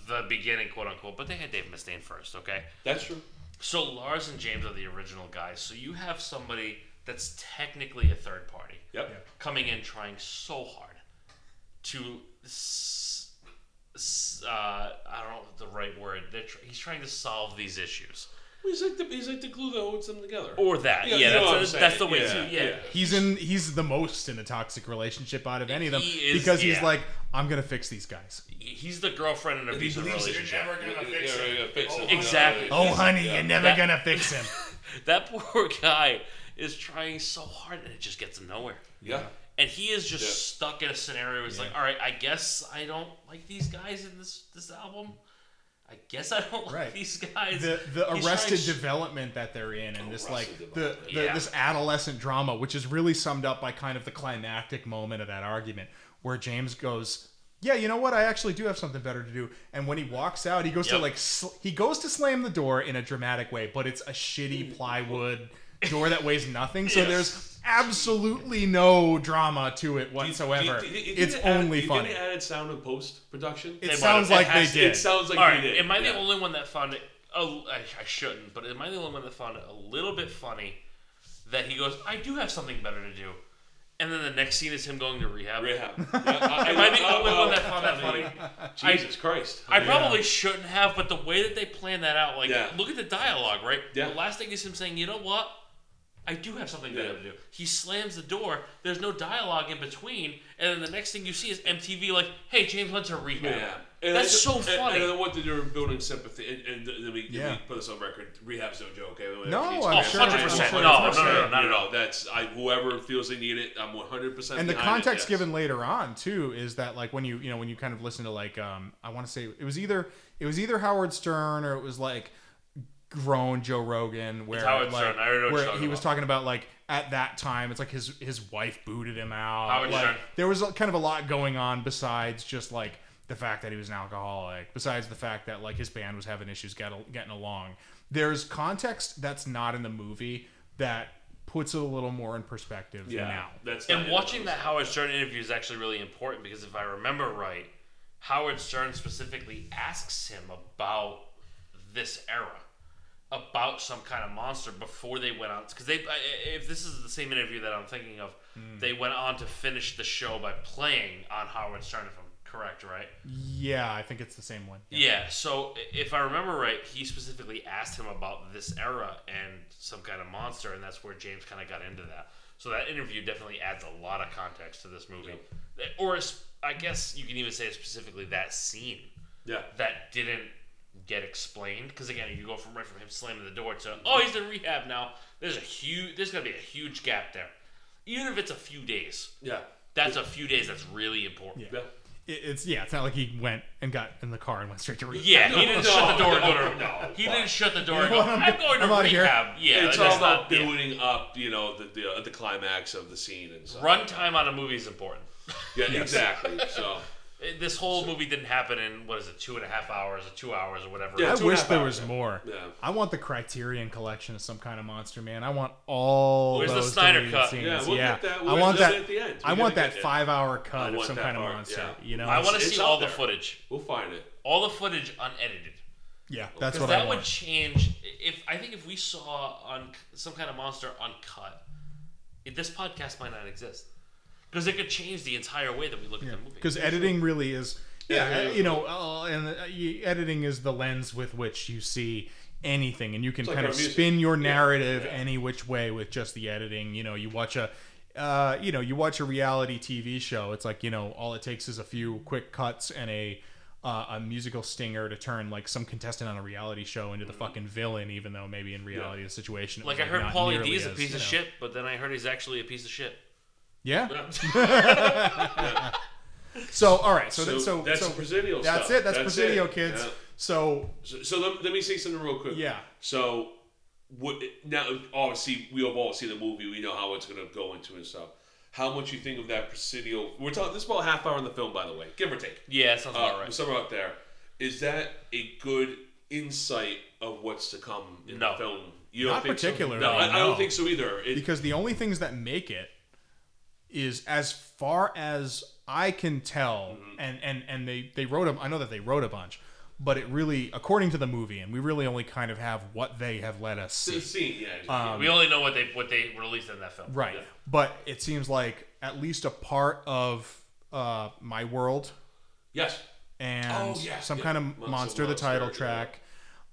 F: the beginning, quote unquote, but they had Dave Mustaine first, okay?
G: that's true.
F: So Lars and James are the original guys. So you have somebody that's technically a third party
G: Yep.
F: coming in trying so hard to. S- s- uh, I don't know the right word. They're tr- he's trying to solve these issues,
G: He's like the he's like the glue that holds them together.
F: or that.
G: Yeah,
F: Yeah,
G: you know what I'm
F: that's,
G: saying.
F: that's the way.
G: Yeah,
F: to, yeah.
G: yeah.
E: He's in. He's the most in a toxic relationship out of any of them
F: He is-
E: because he's
F: yeah.
E: like, I'm gonna fix these guys.
F: He's the girlfriend in an
G: He
F: abusive
G: believes that
F: relationship.
G: you're never gonna fix it. Yeah, fix it.
F: Oh, exactly.
E: Oh, honey, you're never
F: That-
E: gonna fix him. <laughs>
F: That poor guy is trying so hard and it just gets him nowhere.
G: Yeah.
F: And he is just
G: Yeah.
F: stuck in a scenario where he's like, all right, I guess I don't like these guys in this this album. I guess I don't like
E: Right.
F: these guys.
E: The the
F: He's
E: arrested
F: trying s-
E: development that they're in, and this like the, the
F: Yeah.
E: this adolescent drama, which is really summed up by kind of the climactic moment of that argument, where James goes, "Yeah, you know what? I actually do have something better to do." And when he walks out, he goes to like sl- he goes to slam the door in a dramatic way, but it's a shitty plywood door that weighs nothing. So
F: Yes.
E: there's absolutely no drama to it
G: Do you-
E: whatsoever.
G: do you- do you-
E: it's
G: do you add-
E: only
G: do you get
E: funny.
G: any added sound in post production.
E: It
F: might
E: sounds like
G: It
E: they
G: has-
E: did.
G: It sounds like
F: all
G: they did.
F: am I the
G: Yeah.
F: only one that found it? Oh, I, I shouldn't, but am I the only one that found it a little bit funny that he goes, "I do have something better to do," and then the next scene is him going to rehab.
G: Rehab. <laughs> Yeah, I,
F: Am I the only
G: I-
F: one that uh, found that
G: uh,
F: funny?
G: mean, Jesus Christ.
F: I probably shouldn't have, but the way that they plan that out, like,
G: Yeah.
F: look at the dialogue, right?
G: Yeah.
F: The last thing is him saying, "You know what? I do have something better
G: Yeah.
F: to do." He slams the door. There's no dialogue in between, and then the next thing you see is MTV like, "Hey, James went to rehab."
G: Yeah. And
F: That's
G: I-
F: so
G: and-
F: funny.
G: And, I want to do building sympathy. And, and let, me,
E: Yeah.
G: me put this on record. Rehab's no joke. Okay?
E: No,
G: It's-
E: I'm
F: Oh,
E: sure.
F: 100%.
E: I'm
F: No, no, no, no, not at all.
G: that's I, whoever feels they need it. I'm 100. percent
E: and the context given later on too is that like when you you know when you kind of listen to like um I want to say it was either it was either Howard Stern or it was like grown Joe Rogan where
F: Howard
E: like
F: Stern. I already know
E: where he was
F: about.
E: talking about like at that time it's like his his wife booted him out
F: Howard
E: like,
F: Stern.
E: there was kind of a lot going on besides just like the fact that he was an alcoholic besides the fact that like his band was having issues get, getting along there's context that's not in the movie that puts it a little more in perspective
G: Yeah.
E: now
G: That's
F: And watching that Howard Stern interview is actually really important because if I remember right, Howard Stern specifically asks him about this era about some kind of monster before they went on because they if this is the same interview that I'm thinking of hmm. they went on to finish the show by playing on Howard Stern if I'm correct right?
E: Yeah, I think it's the same one.
F: yeah. So if I remember right he specifically asked him about this era and some kind of monster and that's where James kind of got into that. So that interview definitely adds a lot of context to this movie. Or I guess you can even say specifically that scene
G: Yeah.
F: that didn't get explained because again you go from right from him slamming the door to oh he's in rehab now there's a huge there's gonna be a huge gap there even if it's a few days
G: Yeah.
F: that's a few days that's really important
G: Yeah.
E: It, it's yeah, it's not like he went and got in the car and went straight to rehab.
F: yeah he didn't <laughs> shut the door and go
G: no,
F: to <laughs>
G: no,
F: he
G: fuck.
F: didn't shut the door and
E: know
F: go?
E: I'm
F: I'm going to
E: I'm outta here."
F: rehab yeah
G: it's
F: that's
G: all about
F: not yeah.
G: building up, you know, the, the the climax of the scene and stuff.
F: runtime on a movie is important
G: Yeah, exactly. So
F: It- this whole movie didn't happen in what is it two and a half hours or two hours or whatever
G: Yeah,
E: I
G: two and a
E: wish there
G: hours,
E: was
G: yeah.
E: more.
G: Yeah.
E: I want the Criterion collection of some kind of monster, man. I want all
F: Where's the
E: those
F: Snyder
E: deleted
F: cut?
E: scenes.
G: Yeah, we'll get that-
E: I
G: we'll
E: want
G: get
E: that.
G: it at the end.
E: I
G: We're
E: want that
G: get it.
E: five-hour cut of some
G: that
E: kind of monster.
G: yeah.
E: You know,
F: I want to see
G: out
F: all the footage
G: we'll find it.
F: all the footage unedited
E: yeah, that's
F: Because
E: what
F: that
E: I
F: would change. If I think if we saw on some kind of monster uncut, it, this podcast might not exist. Because it could change the entire way that we look at the movie.
E: Because editing really is, yeah,
G: Yeah, yeah.
E: you know, uh, and uh, you, editing is the lens with which you see anything, and you can
G: like
E: kind
G: our
E: of
G: music.
E: spin your narrative
G: yeah.
E: any which way with just the editing. You know, you watch a. Uh, you know, you watch a reality TV show. It's like you know, all it takes is a few quick cuts and a uh, a musical stinger to turn like some contestant on a reality show into the fucking villain, even though maybe in reality the situation. it
F: like
E: was,
F: I heard,
E: not
F: Pauly
E: nearly
F: D is a
E: as,
F: piece
E: you
F: of
E: know-
F: shit, but then I heard he's actually a piece of shit.
E: Yeah. <laughs> So all right, so
G: So
E: that, so
G: that's
E: so
G: the Presidio
E: That's
G: stuff.
E: it. That's,
G: That's
E: Presidio,
G: it.
E: kids.
G: Yeah.
E: So
G: So, so let, let me say something real quick.
E: Yeah.
G: So, what now? Obviously, we have all seen the movie. We know how it's going to go into and stuff. How much you think of that Presidio? We're talking. This is about a half hour in the film, by the way, give or take.
F: Yeah, that sounds about
G: Uh,
F: right.
G: Somewhere out there. Is that a good insight of what's to come in
F: No.
G: the film? You
E: Not
G: think so?
E: particularly,
G: No, I, I don't think so either. It,
E: because the only things that make it is as far as I can tell,
G: Mm-hmm.
E: and and and they they wrote a. I know that they wrote a bunch, but it really, according to the movie, and we really only kind of have what they have let us see.
G: scene, yeah. yeah.
F: we only know what they what they released in that film.
E: Right.
G: Yeah.
E: But it seems like at least a part of uh, my world
G: yes.
E: and
G: Oh, yeah,
E: some
G: yeah.
E: kind of
G: Monster,
E: monster, the
G: Monster,
E: title
G: yeah.
E: track.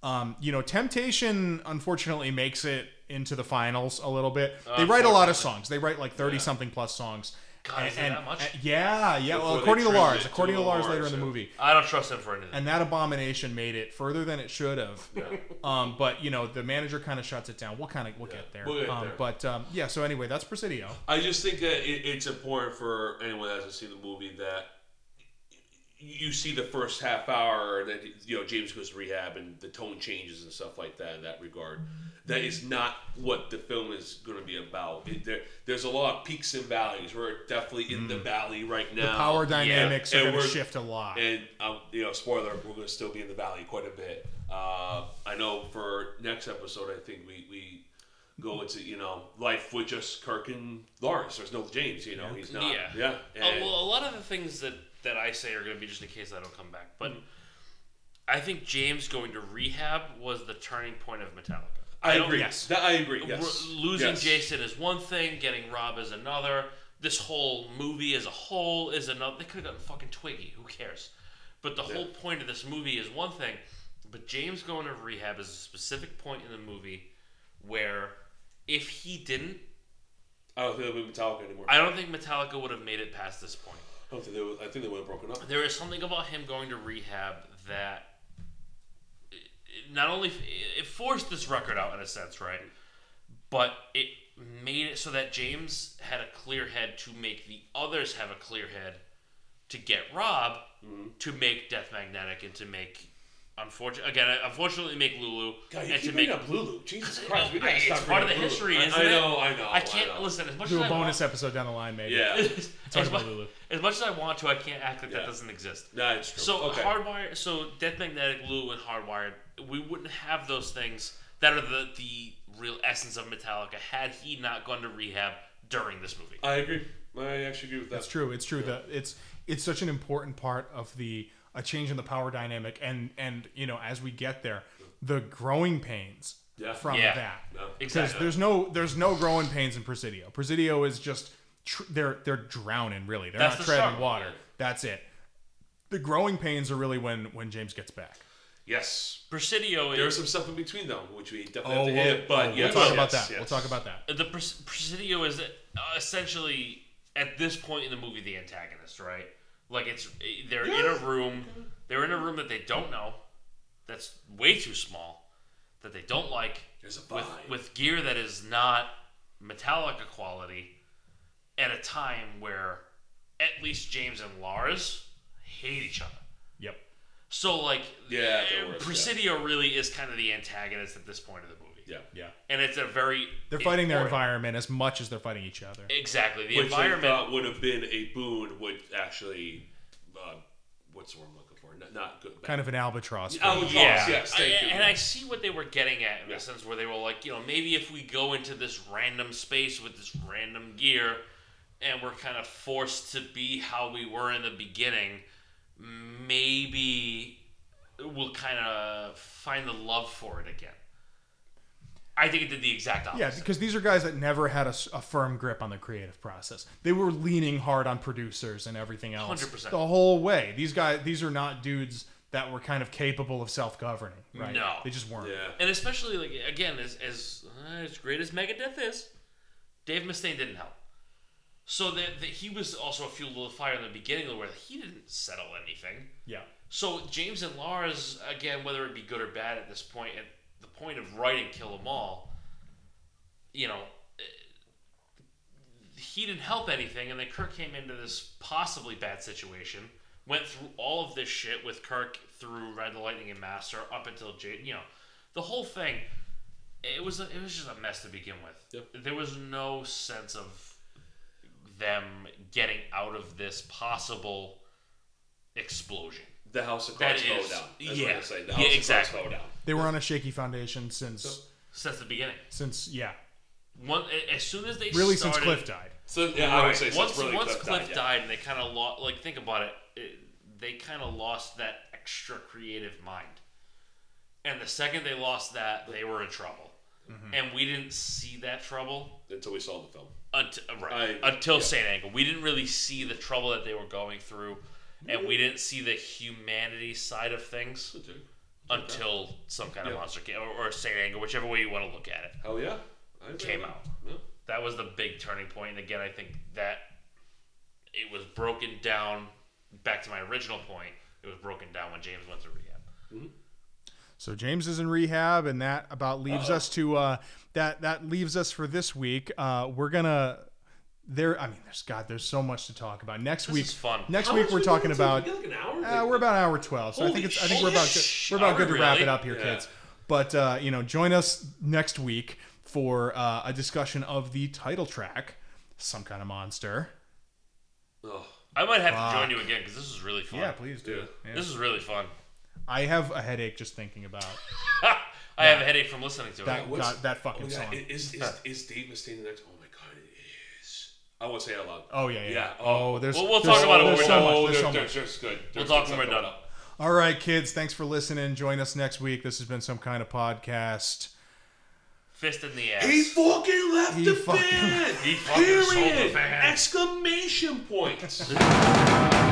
E: Um, you know, Temptation unfortunately makes it into the finals a little bit. They write a lot of songs. They write like thirty something plus songs.
F: God, is it that much?
E: yeah, yeah.
G: Before
E: Well, according to Lars,
G: it to
E: according to Lars later in the movie,
F: I don't trust him for anything.
E: and that abomination made it further than it should have. <laughs> Yeah. Um, but you know, the manager kind of shuts it down. We'll kind of we'll get there.
G: we'll get
E: um,
G: there.
E: But um, yeah. So anyway, that's Presidio.
G: I just think that it, it's important for anyone that hasn't seen the movie that you see the first half hour that you know James goes to rehab and the tone changes and stuff like that in that regard. That is not what the film is going to be about. It, there, there's a lot of peaks and valleys. We're definitely in the valley right now.
E: Mm. The power dynamics
G: And
E: are going to shift a lot.
G: And um, you know, spoiler, we're going to still be in the valley quite a bit. Uh, I know for next episode, I think we we go into you know life with just Kirk and Lawrence. There's no James. You know, he's not.
F: Yeah.
G: Yeah.
F: Oh,
G: And-
F: well, a lot of the things that, that I say are going to be just in case I don't come back. But I think James going to rehab was the turning point of Metallica.
G: I,
F: don't-
G: agree.
E: yes.
G: That, I agree. Yes.
F: R- losing
G: Yes.
F: Jason is one thing, getting Rob is another. This whole movie as a whole is another. They could have gotten fucking Twiggy. Who cares? But the whole point of this movie is one thing. But James going to rehab is a specific point in the movie where if he didn't,
G: I don't think they would be Metallica anymore.
F: I don't think Metallica would have made it past this point.
G: I don't think they would. I think they would have broken up.
F: There is something about him going to rehab that not only it forced this record out in a sense, right? But it made it so that James had a clear head to make the others have a clear head to get Rob
G: Mm-hmm.
F: to make Death Magnetic and to make unfortunately again unfortunately make Lulu
G: God, you
F: and
G: keep
F: to make
G: bringing up Lulu. Jesus
F: I-
G: Christ, we gotta
F: it's
G: stop
F: part of the
G: bringing up
F: history, isn't
G: I,
F: it?
G: I know, I know.
F: I can't
G: know.
F: listen as much
E: Do
F: as
E: a
F: I
E: bonus
F: want,
E: episode down the line, maybe.
G: Yeah. <laughs>
F: as,
E: about
F: mu-
E: Lulu.
F: as much as I want to, I can't act like
G: Yeah.
F: that doesn't exist.
G: Nah, it's true.
F: So
G: okay.
F: hardwired, so Death Magnetic, Lulu, and Hardwired, we wouldn't have those things that are the the real essence of Metallica had he not gone to rehab during this movie.
G: I agree. I actually agree with that.
E: It's true. It's true that it's it's such an important part of the a change in the power dynamic, and and you know as we get there, the growing pains
G: Yeah.
E: from
F: Yeah.
E: that.
G: No.
E: Because
F: Exactly.
E: there's no there's no growing pains in Presidio. Presidio is just tr- they're they're drowning really. They're
F: That's
E: not
F: the
E: treading
F: struggle,
E: water.
F: yeah.
E: That's it. The growing pains are really when when James gets back.
G: Yes.
F: Presidio
G: There was
F: is
G: some stuff in between though, which we definitely
E: Oh,
G: have to
E: we'll,
G: hit. But
E: we'll
G: yes,
E: talk
G: yes,
E: about that.
G: yes.
E: We'll talk about that.
F: the Pres- Presidio is uh, essentially at this point in the movie the antagonist, right? Like it's they're in a room, they're in a room that they don't know, that's way too small, that they don't like,
G: There's a
F: with
G: vibe.
F: with gear that is not Metallica quality, at a time where at least James and Lars hate each other.
E: Yep.
F: So like,
G: Yeah, they're yeah.
F: Presidio really is kind of the antagonist at this point of the movie.
G: Yeah.
E: Yeah.
F: and it's a very
E: They're fighting their environment as much as they're fighting each other.
F: Exactly, the
G: Which
F: environment.
G: they thought would have been a boon would actually, uh, what's the word I'm looking for? Not, not good.
E: Kind of an albatross. for
G: Albatross,
F: yeah,
G: yes, thank
F: I-
G: you.
F: and I see what they were getting at in
G: Yeah.
F: the sense where they were like, you know, maybe if we go into this random space with this random gear, and we're kind of forced to be how we were in the beginning, maybe we'll kind of find the love for it again. I think it did the exact opposite.
E: Yeah, because these are guys that never had a firm grip on the creative process. They were leaning hard on producers and everything else
F: 100%.
E: the whole way. These guys, these are not dudes that were kind of capable of self-governing, right?
F: No.
E: they just weren't.
G: Yeah.
F: And especially like again, as as uh, as great as Megadeth is, Dave Mustaine didn't help. So that, that he was also a fuel to the fire in the beginning, where he didn't settle anything.
E: Yeah.
F: So James and Lars, again, whether it be good or bad at this point, at the point of writing Kill 'Em All, you know, eh, he didn't help anything, and then Kirk came into this possibly bad situation. Went through all of this shit with Kirk through Red Lightning and Master up until J. You know, the whole thing. It was a, it was just a mess to begin with.
G: Yep.
F: There was no sense of them getting out of this possible explosion.
G: The house of cards fell down. That's
F: yeah.
G: what say. The
F: Yeah,
G: house of
F: exactly.
G: cards fell down.
E: They were on a shaky foundation since
F: Since the beginning,
E: since yeah,
F: one as soon as they
E: really
F: started,
E: since Cliff died.
G: So yeah, I would say
F: once
G: since really
F: once
G: Cliff,
F: Cliff
G: died,
F: died,
G: yeah.
F: and they kind of lost. Like think about it, it they kind of lost that extra creative mind. And the second they lost that, they were in trouble.
G: Mm-hmm.
F: And we didn't see that trouble
G: until we saw the film.
F: Until right
G: I-
F: until
G: yeah.
F: Saint Anger. We didn't really see the trouble that they were going through, and we mm-hmm. didn't see the humanity side of things until some kind of
G: Yeah.
F: monster came, or, or Saint Anger, whichever way you want to look at it.
G: Hell yeah. I
F: Came out.
G: that. Yeah.
F: That was the big turning point. And again, I think that it was broken down. Back to my original point, it was broken down when James went to rehab. Mm-hmm.
E: So James is in rehab, and that about leaves us to uh, that that leaves us for this week. Uh, we're gonna there. I mean, there's God, there's so much to talk about next
F: This
E: week.
F: fun.
E: Next
G: How
E: week we're talking about.
G: Like.
E: Uh, we're about hour twelve, so I think it's I think we're about good, we're about good to wrap it up here,
G: Yeah.
E: kids. But uh, you know, join us next week for uh, a discussion of the title track, "Some Kind of Monster."
G: Oh,
F: I might have to join you again because this is really fun.
E: Yeah, please do. Yeah.
F: This is really fun.
E: I have a headache just thinking about <laughs>
F: I have a headache from listening to
E: that.
F: it.
G: What's- oh
E: God, that fucking
G: oh, yeah.
E: song.
G: Is, is, is Dave Mustaine the next? Oh my god, it is. I won't say it out loud.
E: Oh yeah, yeah.
G: Yeah.
E: Oh, oh there's.
F: We'll- we'll
E: there's-
F: talk about it when
E: there's
F: we're
E: so
F: done.
E: much. There's
G: there-
E: so
G: there-
E: much.
G: there's good.
F: We'll
G: There's
F: talk when we're done.
G: up.
E: All right, kids. Thanks for listening. Join us next week. This has been some kind of podcast.
F: Fist in the ass.
G: He fucking left
E: He
G: the
E: fucking-
G: band. <laughs>
F: He fucking sold the
G: Period.
F: band.
G: Exclamation points. <laughs>